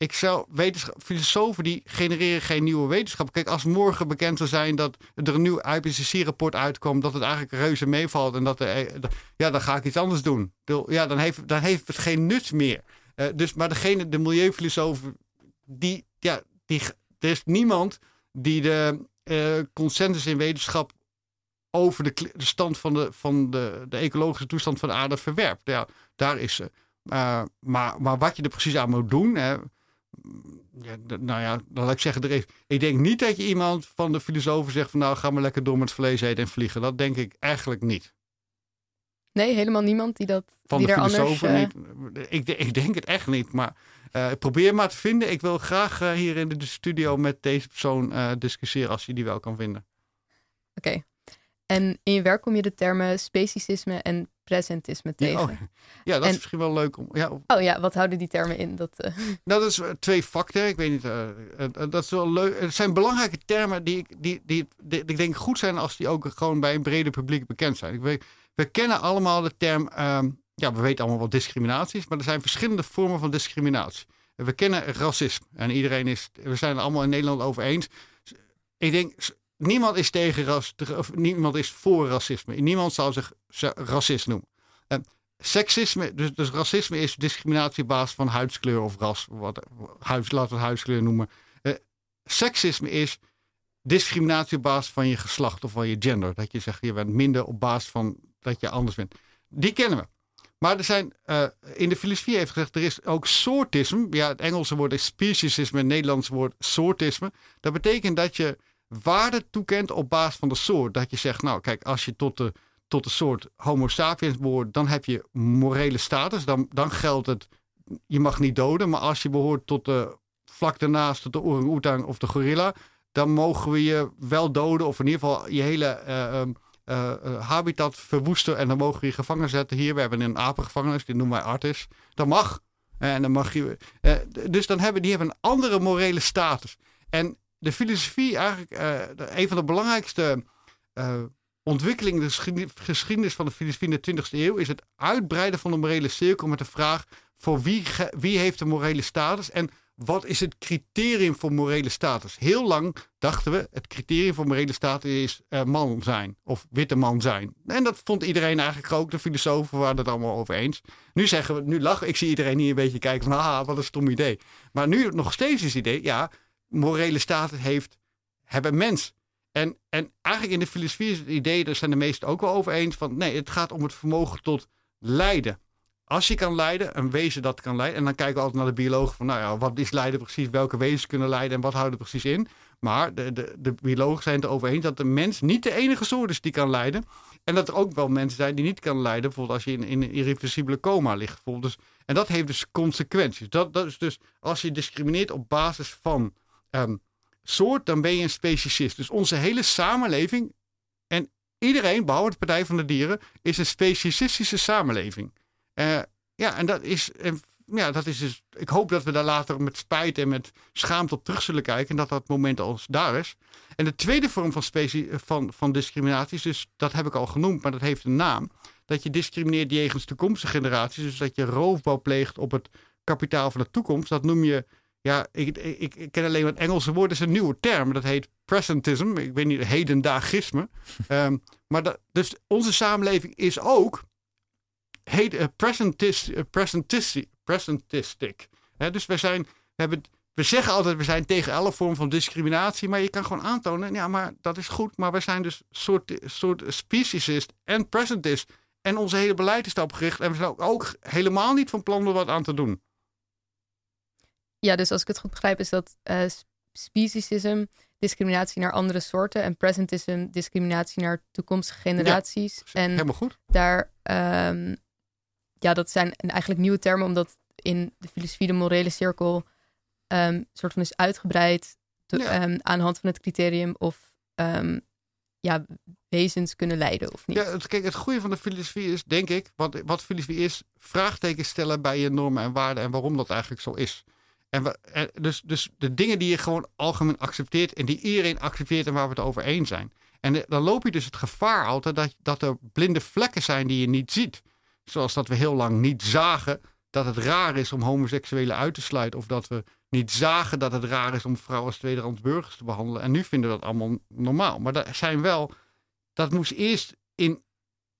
ik zou, filosofen die genereren geen nieuwe wetenschap. Kijk, als morgen bekend zou zijn dat er een nieuw IPCC-rapport uitkomt, dat het eigenlijk reuze meevalt en dat, eh, dat- ja, dan ga ik iets anders doen. Ja, dan heeft, dan heeft het geen nut meer. Eh, dus, maar degene, de milieufilosofen, die, ja, die, er is niemand die de eh, consensus in wetenschap over de, de stand van, de, van de, de ecologische toestand van de aarde verwerpt. Ja, daar is ze. Maar, maar wat je er precies aan moet doen, hè, ja, nou ja, dan laat ik zeggen, er is, ik denk niet dat je iemand van de filosofen zegt van nou ga maar lekker door met vlees eten en vliegen. Dat denk ik eigenlijk niet.
Nee, helemaal niemand die dat
Van
die
de
anders.
filosofen
eh,
niet. Ik, ik denk het echt niet, maar eh, probeer maar te vinden. Ik wil graag eh, hier in de studio met deze persoon discussiëren als je die wel kan vinden.
Oké. En in je werk kom je de termen speciesisme en presentisme
Ja,
tegen.
oh, ja, dat
En-
is misschien wel leuk om. Ja,
Oh ja, wat houden die termen in? Dat, eh,
Nou, dat is eh, twee facten. Ik weet niet. eh, dat is wel leuk. Het zijn belangrijke termen die, ik- die, die, die, ik denk goed zijn als die ook gewoon bij een breder publiek bekend zijn. Ik weet, we kennen allemaal de term. ehm, ja, we weten allemaal wat discriminatie is, maar er zijn verschillende vormen van discriminatie. We kennen racisme. En iedereen is. We zijn het allemaal in Nederland over eens. Ik denk. Niemand is tegen ras, of niemand is voor racisme. Niemand zou zich racist noemen. Eh, seksisme, dus, dus racisme is discriminatie op basis van huidskleur of ras. Wat, huids, laten we het huidskleur noemen. Eh, seksisme is discriminatie op basis van je geslacht of van je gender. Dat je zegt, je bent minder op basis van dat je anders bent. Die kennen we. Maar er zijn, eh, in de filosofie heeft gezegd, er is ook soortisme. Ja, het Engelse woord is speciesisme, het Nederlandse woord soortisme. Dat betekent dat je waarde toekent op basis van de soort. Dat je zegt, nou kijk, als je tot de, tot de soort homo sapiens behoort, dan heb je morele status. Dan, dan geldt het, je mag niet doden. Maar als je behoort tot de, vlak daarnaast, tot de orang-oetang of de gorilla, dan mogen we je wel doden. Of in ieder geval je hele eh, ehm, eh, eh, habitat verwoesten. En dan mogen we je gevangen zetten. Hier, we hebben een apengevangenis, die noemen wij Artis. Dat mag. En dan mag je. dus dan hebben die hebben een andere morele status. En de filosofie, eigenlijk, eh, een van de belangrijkste eh, ontwikkelingen in de geschied- geschiedenis van de filosofie in de 20e eeuw, is het uitbreiden van de morele cirkel met de vraag: voor wie, wie heeft de morele status en wat is het criterium voor morele status? Heel lang dachten we, het criterium voor morele status is uh, man zijn of witte man zijn. En dat vond iedereen eigenlijk ook. De filosofen waren het allemaal over eens. Nu zeggen we, nu lachen, ik zie iedereen hier een beetje kijken van, haha, wat een stom idee. Maar nu nog steeds is het idee, ja, morele status heeft, hebben mens. En, en eigenlijk in de filosofie is het idee, daar zijn de meesten ook wel over eens, van nee, het gaat om het vermogen tot lijden als je kan leiden, een wezen dat kan leiden. En dan kijken we altijd naar de biologen van, nou ja, wat is lijden precies? Welke wezens kunnen leiden en wat houdt er precies in? Maar de, de, de biologen zijn het erover eens dat de mens niet de enige soort is die kan leiden. En dat er ook wel mensen zijn die niet kan leiden. Bijvoorbeeld als je in, in een irreversibele coma ligt. Bijvoorbeeld. Dus, en dat heeft dus consequenties. Dat, dat is dus als je discrimineert op basis van um, soort, dan ben je een speciesist. Dus onze hele samenleving en iedereen, behalve de Partij van de Dieren, is een speciesistische samenleving. Uh, ja, en dat is, ja, dat is dus. Ik hoop dat we daar later met spijt en met schaamte op terug zullen kijken. En dat dat moment al daar is. En de tweede vorm van, specie, van, van discriminatie is dus, dat heb ik al genoemd, maar dat heeft een naam. Dat je discrimineert jegens toekomstige generaties. Dus dat je roofbouw pleegt op het kapitaal van de toekomst. Dat noem je. Ja, ik, ik, ik ken alleen wat Engelse woord. Dat is een nieuwe term. Dat heet presentism. Ik weet niet, hedendaagisme. um, maar dat, dus onze samenleving is ook heet uh, presentist, uh, presentistic. dus we, zijn, we, hebben, we zeggen altijd, we zijn tegen alle vorm van discriminatie. Maar je kan gewoon aantonen, ja, maar dat is goed. Maar we zijn dus soort, soort speciesist en presentist. En onze hele beleid is daarop gericht. En we zijn ook, ook helemaal niet van plan om wat aan te doen.
Ja, dus als ik het goed begrijp, is dat uh, speciesism discriminatie naar andere soorten en presentism discriminatie naar toekomstige generaties.
Ja, en helemaal goed.
Daar um, ja, dat zijn eigenlijk nieuwe termen, omdat in de filosofie de morele cirkel um, soort van is uitgebreid ehm, aan de hand van het criterium of ja, wezens kunnen leiden of niet.
Ja, het, kijk, het goede van de filosofie is, denk ik, wat, wat filosofie is, vraagtekens stellen bij je normen en waarden en waarom dat eigenlijk zo is. En we, dus, dus de dingen die je gewoon algemeen accepteert en die iedereen accepteert en waar we het over eens zijn. En dan loop je dus het gevaar altijd dat, dat er blinde vlekken zijn die je niet ziet. Zoals dat we heel lang niet zagen dat het raar is om homoseksuelen uit te sluiten. Of dat we niet zagen dat het raar is om vrouwen als tweederands burgers te behandelen. En nu vinden we dat allemaal normaal. Maar dat zijn wel. Dat moest eerst in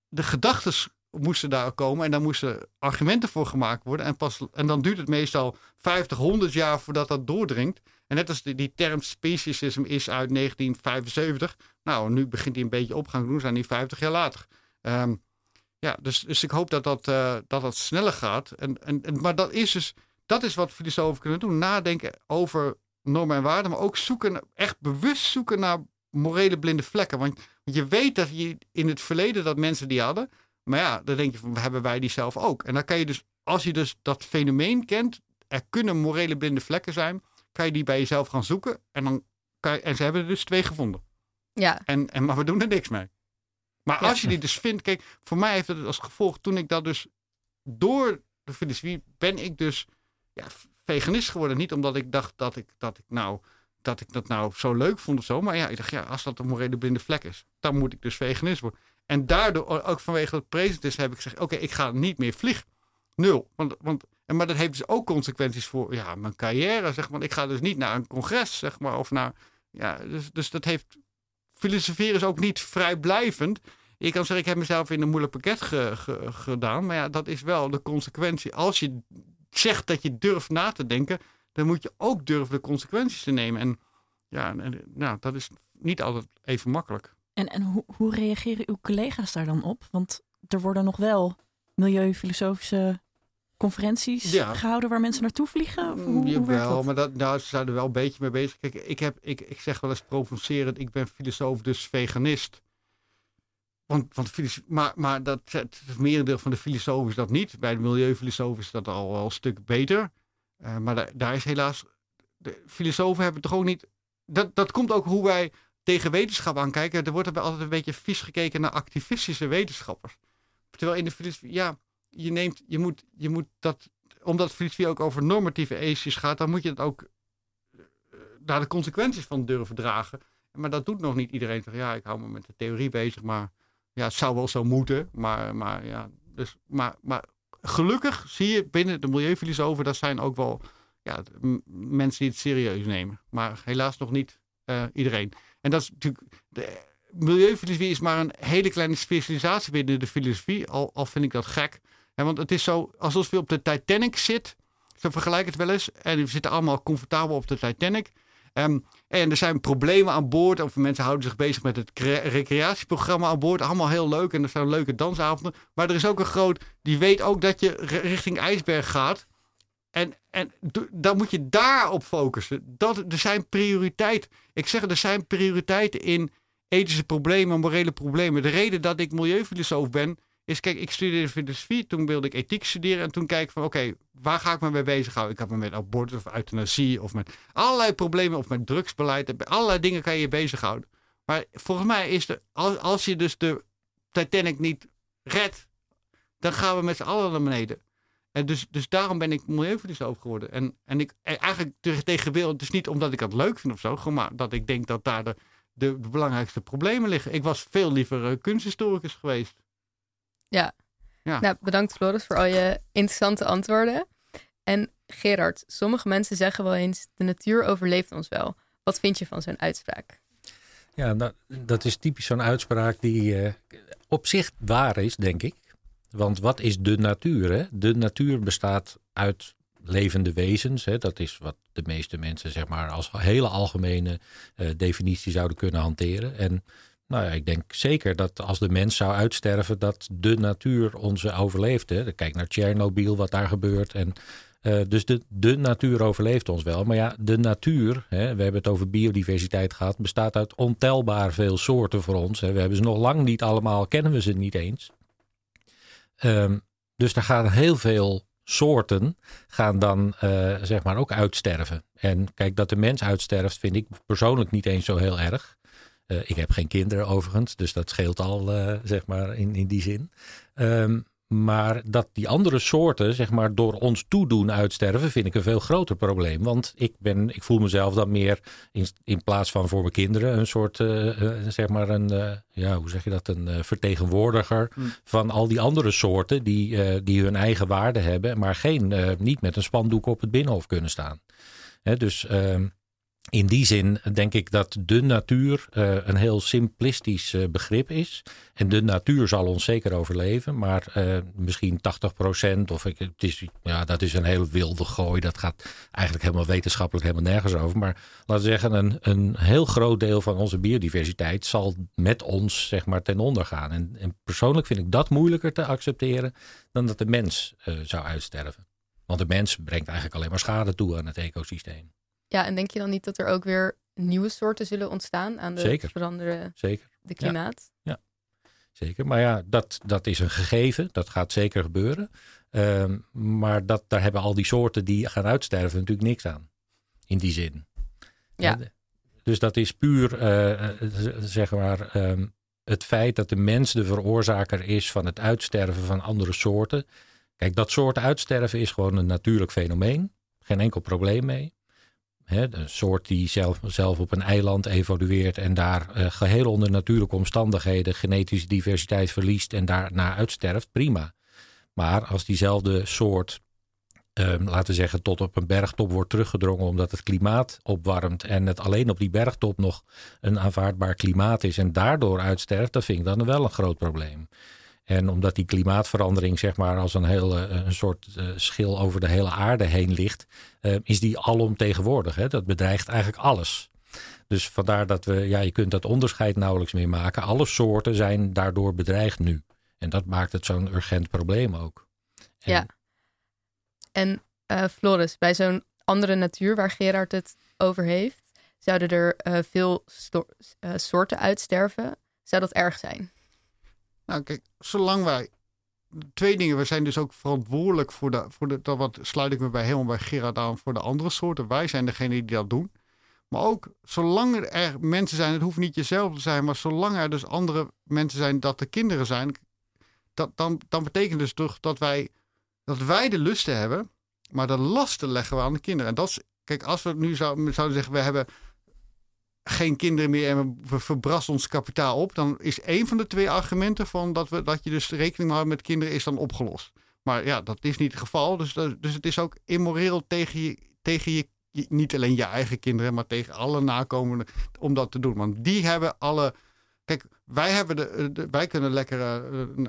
de gedachten moesten daar komen. En daar moesten argumenten voor gemaakt worden. En, pas, en dan duurt het meestal 50, 100 jaar voordat dat doordringt. En net als die, die term speciesism is uit 1975. Nou, nu begint hij een beetje opgang te doen. Zijn die 50 jaar later. Um, ja, dus, dus ik hoop dat dat, uh, dat, dat sneller gaat. En, en, maar dat is dus, dat is wat filosofen kunnen doen. Nadenken over normen en waarden, maar ook zoeken, echt bewust zoeken naar morele blinde vlekken. Want je weet dat je in het verleden dat mensen die hadden. Maar ja, dan denk je van, hebben wij die zelf ook? En dan kan je dus, als je dus dat fenomeen kent, er kunnen morele blinde vlekken zijn, kan je die bij jezelf gaan zoeken. En, dan kan je, en ze hebben er dus twee gevonden.
Ja.
En, en, maar we doen er niks mee. Maar als je die dus vindt, kijk, voor mij heeft het als gevolg, toen ik dat dus door de filosofie ben ik dus ja, veganist geworden. Niet omdat ik dacht dat ik, dat ik nou dat ik dat nou zo leuk vond of zo. Maar ja, ik dacht, ja, als dat een morele blinde vlek is, dan moet ik dus veganist worden. En daardoor, ook vanwege dat president heb ik gezegd, oké, ik ga niet meer vliegen. Nul. Want, want, en, maar dat heeft dus ook consequenties voor ja, mijn carrière, zeg maar. Ik ga dus niet naar een congres, zeg maar, of naar... Ja, dus, dus dat heeft filosoferen is ook niet vrijblijvend. Je kan zeggen, ik heb mezelf in een moeilijk pakket gedaan. Maar ja, dat is wel de consequentie. Als je zegt dat je durft na te denken, dan moet je ook durven de consequenties te nemen. En ja, nou, dat is niet altijd even makkelijk.
En, en hoe, hoe reageren uw collega's daar dan op? Want er worden nog wel milieufilosofische conferenties gehouden waar mensen naartoe vliegen? Of hoe,
Jawel,
dat?
maar dat, nou, ze zijn er wel een beetje mee bezig. Kijk, ik, heb, ik, ik zeg wel eens provocerend, ik ben filosoof, dus veganist. Want, want maar, maar dat, het merendeel van de filosofen is dat niet. Bij de milieufilosofen is dat al wel een stuk beter. Uh, maar daar, daar is helaas... De filosofen hebben toch ook niet... Dat, dat komt ook hoe wij tegen wetenschap aankijken. Er wordt er altijd een beetje vies gekeken naar activistische wetenschappers. Terwijl in de filosofie... Ja, je, neemt, je, moet, je moet dat, omdat filosofie ook over normatieve eisjes gaat, dan moet je het ook uh, daar de consequenties van durven dragen. Maar dat doet nog niet iedereen. Ja, ik hou me met de theorie bezig, maar ja, het zou wel zo moeten. Maar, maar, ja, dus, maar, maar gelukkig zie je binnen de milieufilosofen, dat zijn ook wel ja, mensen die het serieus nemen. Maar helaas nog niet eh, iedereen. En dat is natuurlijk. De, milieufilosofie is maar een hele kleine specialisatie binnen de filosofie. Al, al vind ik dat gek. Hè, want het is zo alsof je op de Titanic zit. Zo vergelijk het wel eens. En we zitten allemaal comfortabel op de Titanic. Ehm, en er zijn problemen aan boord. Of mensen houden zich bezig met het cre- recreatieprogramma aan boord. Allemaal heel leuk. En er zijn leuke dansavonden. Maar er is ook een groot. Die weet ook dat je ri- richting ijsberg gaat. En, en dan moet je daarop focussen. Dat, er zijn prioriteiten. Ik zeg, er zijn prioriteiten in ethische problemen, morele problemen. De reden dat ik milieufilosoof ben, is kijk, ik studeerde filosofie. Toen wilde ik ethiek studeren. En toen kijk ik van, oké, waar ga ik me mee bezighouden? Ik had me met abortus of euthanasie of met allerlei problemen of met drugsbeleid. Allerlei dingen kan je je bezighouden. Maar volgens mij is er, als, als je dus de Titanic niet redt, dan gaan we met z'n allen naar beneden. En dus, dus daarom ben ik milieufilosoof geworden. En, en ik en eigenlijk tegen, wil, het is niet omdat ik dat leuk vind of zo, gewoon maar dat ik denk dat daar de, de, de belangrijkste problemen liggen. Ik was veel liever eh, kunsthistoricus geweest.
Nou, bedankt Floris voor al je interessante antwoorden. En Gerard, sommige mensen zeggen wel eens: de natuur overleeft ons wel. Wat vind je van zo'n uitspraak?
Ja, nou, dat is typisch zo'n uitspraak die eh, op zich waar is, denk ik. Want wat is de natuur? Hè? De natuur bestaat uit levende wezens. Hè? Dat is wat de meeste mensen zeg maar, als hele algemene eh, definitie zouden kunnen hanteren. En nou ja, ik denk zeker dat als de mens zou uitsterven, dat de natuur onze overleeft. Hè? Kijk naar Tsjernobyl, wat daar gebeurt. En, eh, dus de, de natuur overleeft ons wel. Maar ja, de natuur, hè, we hebben het over biodiversiteit gehad, bestaat uit ontelbaar veel soorten voor ons. Hè. We hebben ze nog lang niet allemaal, kennen we ze niet eens. Ehm, dus daar gaan heel veel soorten gaan dan eh, zeg maar ook uitsterven. En kijk, dat de mens uitsterft vind ik persoonlijk niet eens zo heel erg. Eh, ik heb geen kinderen overigens, dus dat scheelt al eh, zeg maar in, in die zin. Ehm, maar dat die andere soorten zeg maar door ons toedoen uitsterven vind ik een veel groter probleem. Want ik, ben, ik voel mezelf dan meer in, in plaats van voor mijn kinderen een soort, eh, eh, zeg maar een, eh, ja hoe zeg je dat, een vertegenwoordiger
Hmm.
van al die andere soorten die, die hun eigen waarde hebben, maar geen, niet met een spandoek op het binnenhof kunnen staan. Hè, dus ehm, in die zin denk ik dat de natuur eh, een heel simplistisch eh, begrip is. En de natuur zal ons zeker overleven, maar eh, misschien 80% of ik, het is, ja, dat is een heel wilde gooi. Dat gaat eigenlijk helemaal wetenschappelijk helemaal nergens over. Maar laten we zeggen, een, een heel groot deel van onze biodiversiteit zal met ons zeg maar ten onder gaan. En, en persoonlijk vind ik dat moeilijker te accepteren dan dat de mens zou uitsterven. Want de mens brengt eigenlijk alleen maar schade toe aan het ecosysteem.
Ja, en denk je dan niet dat er ook weer nieuwe soorten zullen ontstaan aan de
Zeker.
veranderende
Zeker.
de klimaat?
Zeker, maar ja, dat, dat is een gegeven. Dat gaat zeker gebeuren. Ehm, maar dat, daar hebben al die soorten die gaan uitsterven natuurlijk niks aan. In die zin.
Ja.
Dus dat is puur, eh, eh, zeg maar, ehm, het feit dat de mens de veroorzaker is van het uitsterven van andere soorten. Kijk, dat soort uitsterven is gewoon een natuurlijk fenomeen. Geen enkel probleem mee. Een soort die zelf, zelf op een eiland evolueert en daar eh, geheel onder natuurlijke omstandigheden genetische diversiteit verliest en daarna uitsterft, prima. Maar als diezelfde soort, ehm, laten we zeggen, tot op een bergtop wordt teruggedrongen omdat het klimaat opwarmt en het alleen op die bergtop nog een aanvaardbaar klimaat is en daardoor uitsterft, dat vind ik dan wel een groot probleem. En omdat die klimaatverandering zeg maar als een, hele, een soort eh, schil over de hele aarde heen ligt, eh, is die alomtegenwoordig. Hè? Dat bedreigt eigenlijk alles. Dus vandaar dat we, ja, je kunt dat onderscheid nauwelijks meer maken. Alle soorten zijn daardoor bedreigd nu. En dat maakt het zo'n urgent probleem ook. En-
Ja. En eh, Floris, bij zo'n andere natuur waar Gerard het over heeft, zouden er eh, veel eh, soorten uitsterven. Zou dat erg zijn?
Nou, kijk, zolang wij. Twee dingen. We zijn dus ook verantwoordelijk voor de. Voor de dat wat sluit ik me bij helemaal bij Gerard aan voor de andere soorten. Wij zijn degene die dat doen. Maar ook zolang er mensen zijn, het hoeft niet jezelf te zijn, maar zolang er dus andere mensen zijn dat er kinderen zijn, dat, dan, dan betekent dus toch dat wij, dat wij de lusten hebben, maar de lasten leggen we aan de kinderen. En dat is, kijk, als we nu zouden, zouden zeggen, we hebben geen kinderen meer en we verbrassen ons kapitaal op, dan is één van de twee argumenten van dat, we, dat je dus rekening houdt met kinderen is dan opgelost. Maar ja, dat is niet het geval. Dus, dat- dus het is ook immoreel tegen je, tegen je, niet alleen je eigen kinderen, maar tegen alle nakomenden om dat te doen. Want die hebben alle. Kijk, wij, hebben de, de- wij kunnen lekker eh,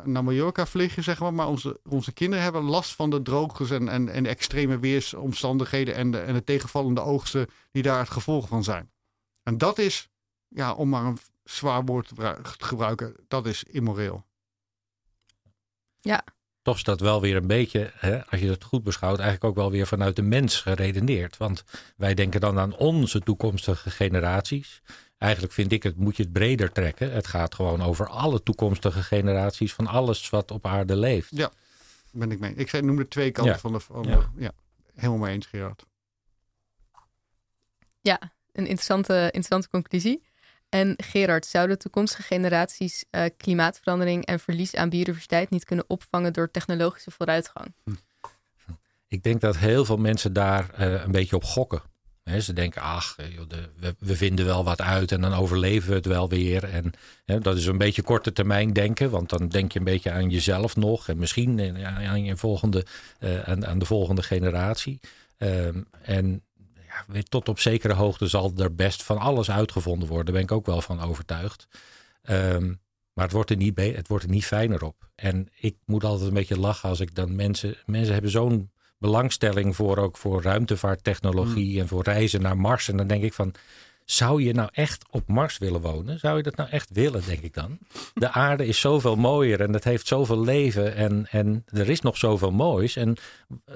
naar Mallorca vliegen, zeg maar. Maar onze, onze kinderen hebben last van de droogtes en, en, en extreme weersomstandigheden en de, en de tegenvallende oogsten die daar het gevolg van zijn. En dat is, ja, om maar een zwaar woord te gebru- te gebruiken, dat is immoreel.
toch is dat wel weer een beetje, hè, als je het goed beschouwt, eigenlijk ook wel weer vanuit de mens geredeneerd. Want wij denken dan aan onze toekomstige generaties. Eigenlijk vind ik het, moet je het breder trekken. Het gaat gewoon over alle toekomstige generaties van alles wat op aarde leeft.
Ben ik mee. Ik zei, noemde twee kanten
Ja.
van de. Van
Ja.
de- ja, helemaal mee eens, Gerard.
Ja, een interessante, interessante conclusie. En Gerard, zouden toekomstige generaties eh, klimaatverandering en verlies aan biodiversiteit niet kunnen opvangen door technologische vooruitgang?
Ik denk dat heel veel mensen daar eh, een beetje op gokken. Ze denken, ach, eh, we, vinden wel wat uit en dan overleven we het wel weer. En dat is een beetje korte termijn denken, want dan denk je een beetje aan jezelf nog en misschien aan, je volgende, aan, aan de volgende generatie. Ehm, en ja, tot op zekere hoogte zal er best van alles uitgevonden worden. Daar ben ik ook wel van overtuigd. Ehm, maar het wordt, er niet het wordt er niet fijner op. En ik moet altijd een beetje lachen als ik dan mensen... Mensen hebben zo'n belangstelling voor ook voor ruimtevaarttechnologie en voor reizen naar Mars. En dan denk ik van, zou je nou echt op Mars willen wonen? Zou je dat nou echt willen, denk ik dan? De aarde is zoveel mooier en het heeft zoveel leven en, en er is nog zoveel moois. En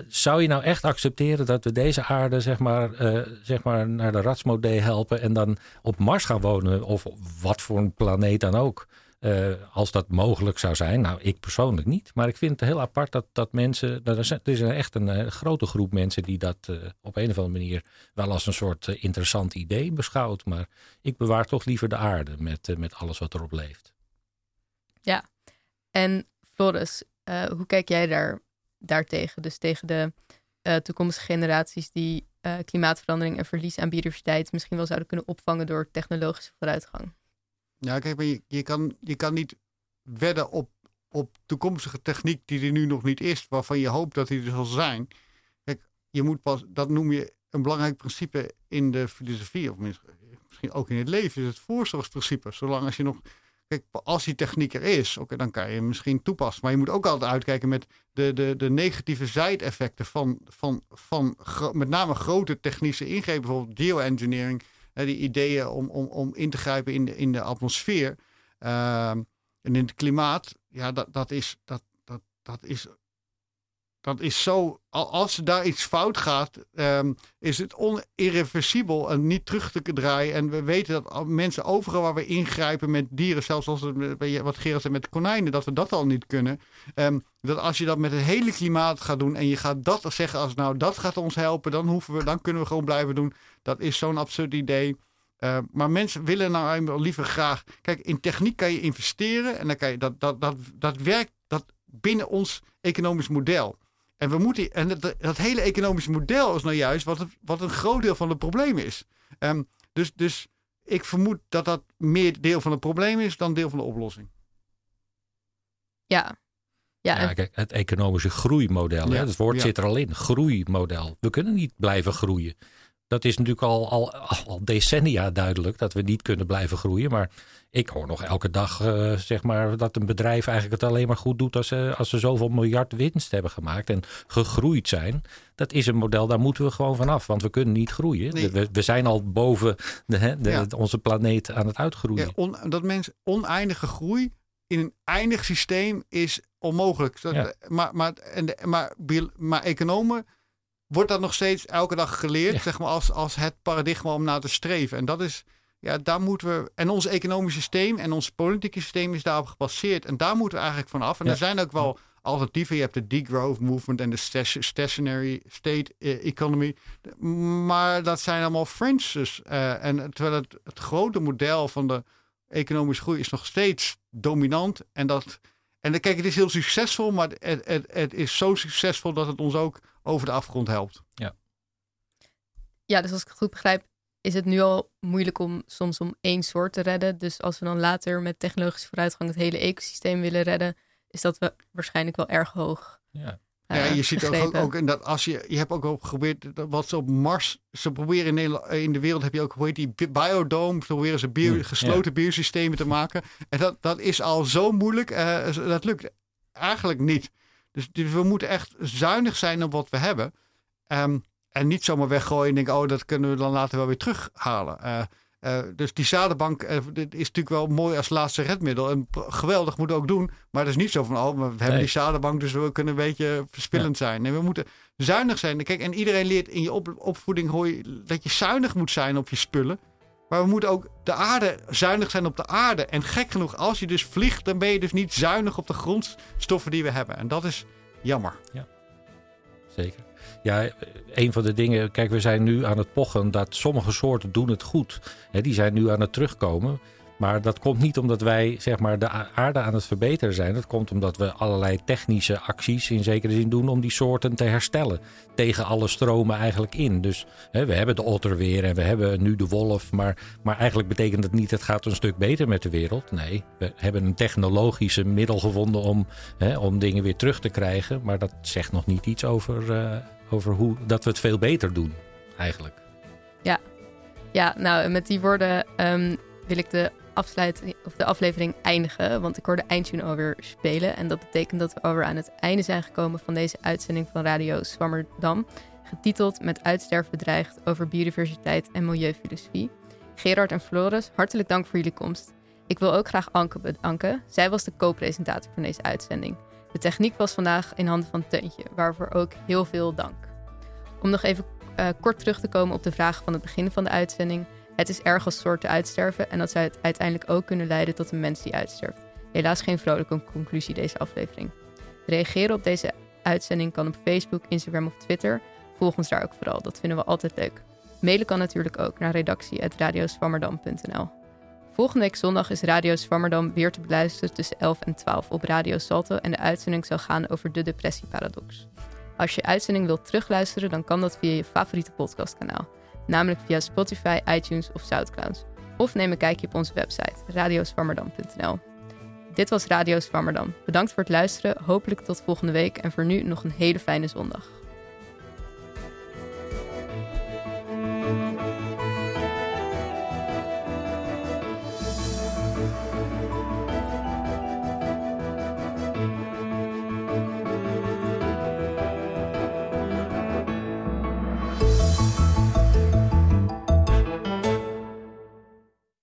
zou je nou echt accepteren dat we deze aarde zeg maar, eh, zeg maar naar de ratsmodee helpen en dan op Mars gaan wonen of wat voor een planeet dan ook? Eh, als dat mogelijk zou zijn. Nou, ik persoonlijk niet. Maar ik vind het heel apart dat, dat mensen. Dat er, is echt een, eh, grote groep mensen die dat eh, op een of andere manier wel als een soort interessant idee beschouwt. Maar ik bewaar toch liever de aarde met, met alles wat erop leeft.
En Floris, hoe kijk jij daar, daartegen? Dus tegen de toekomstige generaties die klimaatverandering en verlies aan biodiversiteit misschien wel zouden kunnen opvangen door technologische vooruitgang.
Ja, kijk, maar je, je, kan, je kan niet wedden op, op toekomstige techniek die er nu nog niet is, waarvan je hoopt dat die er zal zijn. Kijk, je moet pas, dat noem je een belangrijk principe in de filosofie, of mis- misschien ook in het leven, is het voorzorgsprincipe. Zolang als je nog, kijk, als die techniek er is, oké, dan kan je hem misschien toepassen. Maar je moet ook altijd uitkijken met de, de, de negatieve zijdeffecten van, van, van met name grote technische ingrepen, bijvoorbeeld geoengineering. Die ideeën om, om, om in te grijpen in de, in de atmosfeer ehm, en in het klimaat. Ja, dat, dat, is, dat, dat, dat, is, dat is zo. al- Als daar iets fout gaat, ehm, is het onirreversibel en niet terug te draaien. En we weten dat mensen overal waar we ingrijpen met dieren, zelfs als het, wat Gerard zei met konijnen, dat we dat al niet kunnen. Ehm, dat als je dat met het hele klimaat gaat doen en je gaat dat zeggen als nou dat gaat ons helpen, dan, hoeven we, dan kunnen we gewoon blijven doen. Dat is zo'n absurd idee. Uh, maar mensen willen nou liever graag. Kijk, in techniek kan je investeren en dan kan je dat, dat, dat, dat werkt dat binnen ons economisch model. En we moeten. En dat, dat hele economische model is nou juist wat, het, wat een groot deel van het probleem is. Um, dus, dus ik vermoed dat dat meer deel van het probleem is dan deel van de oplossing.
Ja. Ja,
Ja, kijk, het economische groeimodel.
Ja,
Hè, het woord
ja.
zit er al in. Groeimodel. We kunnen niet blijven groeien. Dat is natuurlijk al, al, al decennia duidelijk dat we niet kunnen blijven groeien. Maar ik hoor nog elke dag eh, zeg maar, dat een bedrijf eigenlijk het alleen maar goed doet als ze, als ze zoveel miljard winst hebben gemaakt en gegroeid zijn. Dat is een model, daar moeten we gewoon vanaf. Want we kunnen niet groeien.
Nee.
We, we zijn al boven de, hè, de-
Ja.
onze planeet aan het uitgroeien.
Ja, on- dat mensen oneindige groei in een eindig systeem is onmogelijk. Dat-
Ja.
Maar, maar, en de, maar, maar economen wordt dat nog steeds elke dag geleerd,
Ja.
zeg maar, als, als het paradigma om naar te streven. En dat is, ja, daar moeten we. En ons economisch systeem en ons politieke systeem is daarop gebaseerd. En daar moeten we eigenlijk van af. En
Ja.
er zijn ook wel alternatieven. Je hebt de degrowth movement en de stationary state eh, economy. Maar dat zijn allemaal fringes. eh, en terwijl het, het grote model van de economische groei is nog steeds dominant. En dat. En dan- kijk, het is heel succesvol, maar het, het, het is zo succesvol dat het ons ook over de afgrond helpt.
ja, dus als ik het goed begrijp, is het nu al moeilijk om soms om één soort te redden. Dus als we dan later met technologische vooruitgang het hele ecosysteem willen redden, is dat we waarschijnlijk wel erg hoog.
Ja.
Uh,
ja, je ziet ook, ook in dat als je, je hebt ook al geprobeerd, wat ze op Mars, ze proberen in, Nederland, in de wereld heb je ook, hoe heet die, bi- biodome, ze proberen ze bio, gesloten biosystemen te maken. En dat, dat is al zo moeilijk, eh, dat lukt eigenlijk niet. Dus, dus we moeten echt zuinig zijn op wat we hebben. Ehm, en niet zomaar weggooien en denken, oh, dat kunnen we dan later wel weer terughalen. Eh, eh, dus die zadenbank dit is natuurlijk wel mooi als laatste redmiddel. En geweldig, moeten we ook doen. Maar het is niet zo van, oh, we hebben
Nee.
die zadenbank, dus we kunnen een beetje verspillend zijn. Nee, we moeten zuinig zijn. Kijk, en iedereen leert in je op- opvoeding hoor je, dat je zuinig moet zijn op je spullen. Maar we moeten ook de aarde, zuinig zijn op de aarde. En gek genoeg, als je dus vliegt, dan ben je dus niet zuinig op de grondstoffen die we hebben. En dat is jammer.
Zeker. Ja, een van de dingen, kijk, we zijn nu aan het pochen dat sommige soorten doen het goed. Die zijn nu aan het terugkomen. Maar dat komt niet omdat wij zeg maar, de aarde aan het verbeteren zijn. Dat komt omdat we allerlei technische acties in zekere zin doen om die soorten te herstellen. Tegen alle stromen eigenlijk in. Dus hè, we hebben de otter weer en we hebben nu de wolf. Maar, maar eigenlijk betekent het niet het gaat een stuk beter met de wereld. Nee, we hebben een technologische middel gevonden om, hè, om dingen weer terug te krijgen. Maar dat zegt nog niet iets over, eh, over hoe dat we het veel beter doen eigenlijk.
Ja, nou, en met die woorden ehm, wil ik de, afsluiting, of de aflevering eindigen. Want ik hoor de eindtune alweer spelen. En dat betekent dat we alweer aan het einde zijn gekomen van deze uitzending van Radio Swammerdam. Getiteld Met uitsterven bedreigd over biodiversiteit en milieufilosofie. Gerard en Floris, hartelijk dank voor jullie komst. Ik wil ook graag Anke bedanken. Zij was de co-presentator van deze uitzending. De techniek was vandaag in handen van Teuntje, waarvoor ook heel veel dank. Om nog even eh, kort terug te komen op de vraag van het begin van de uitzending. Het is erg als soorten uitsterven en dat zou het uiteindelijk ook kunnen leiden tot een mens die uitsterft. Helaas geen vrolijke conclusie deze aflevering. Reageren op deze uitzending kan op Facebook, Instagram of Twitter. Volg ons daar ook vooral, dat vinden we altijd leuk. Mailen kan natuurlijk ook naar redactie.radioswammerdam.nl Volgende week zondag is Radio Swammerdam weer te beluisteren tussen 11 en 12 op Radio Salto en de uitzending zal gaan over de depressieparadox. Als je uitzending wilt terugluisteren, dan kan dat via je favoriete podcastkanaal, namelijk via Spotify, iTunes of Soundcloud. Of neem een kijkje op onze website radioswammerdam.nl. Dit was Radio Swammerdam. Bedankt voor het luisteren, hopelijk tot volgende week en voor nu nog een hele fijne zondag.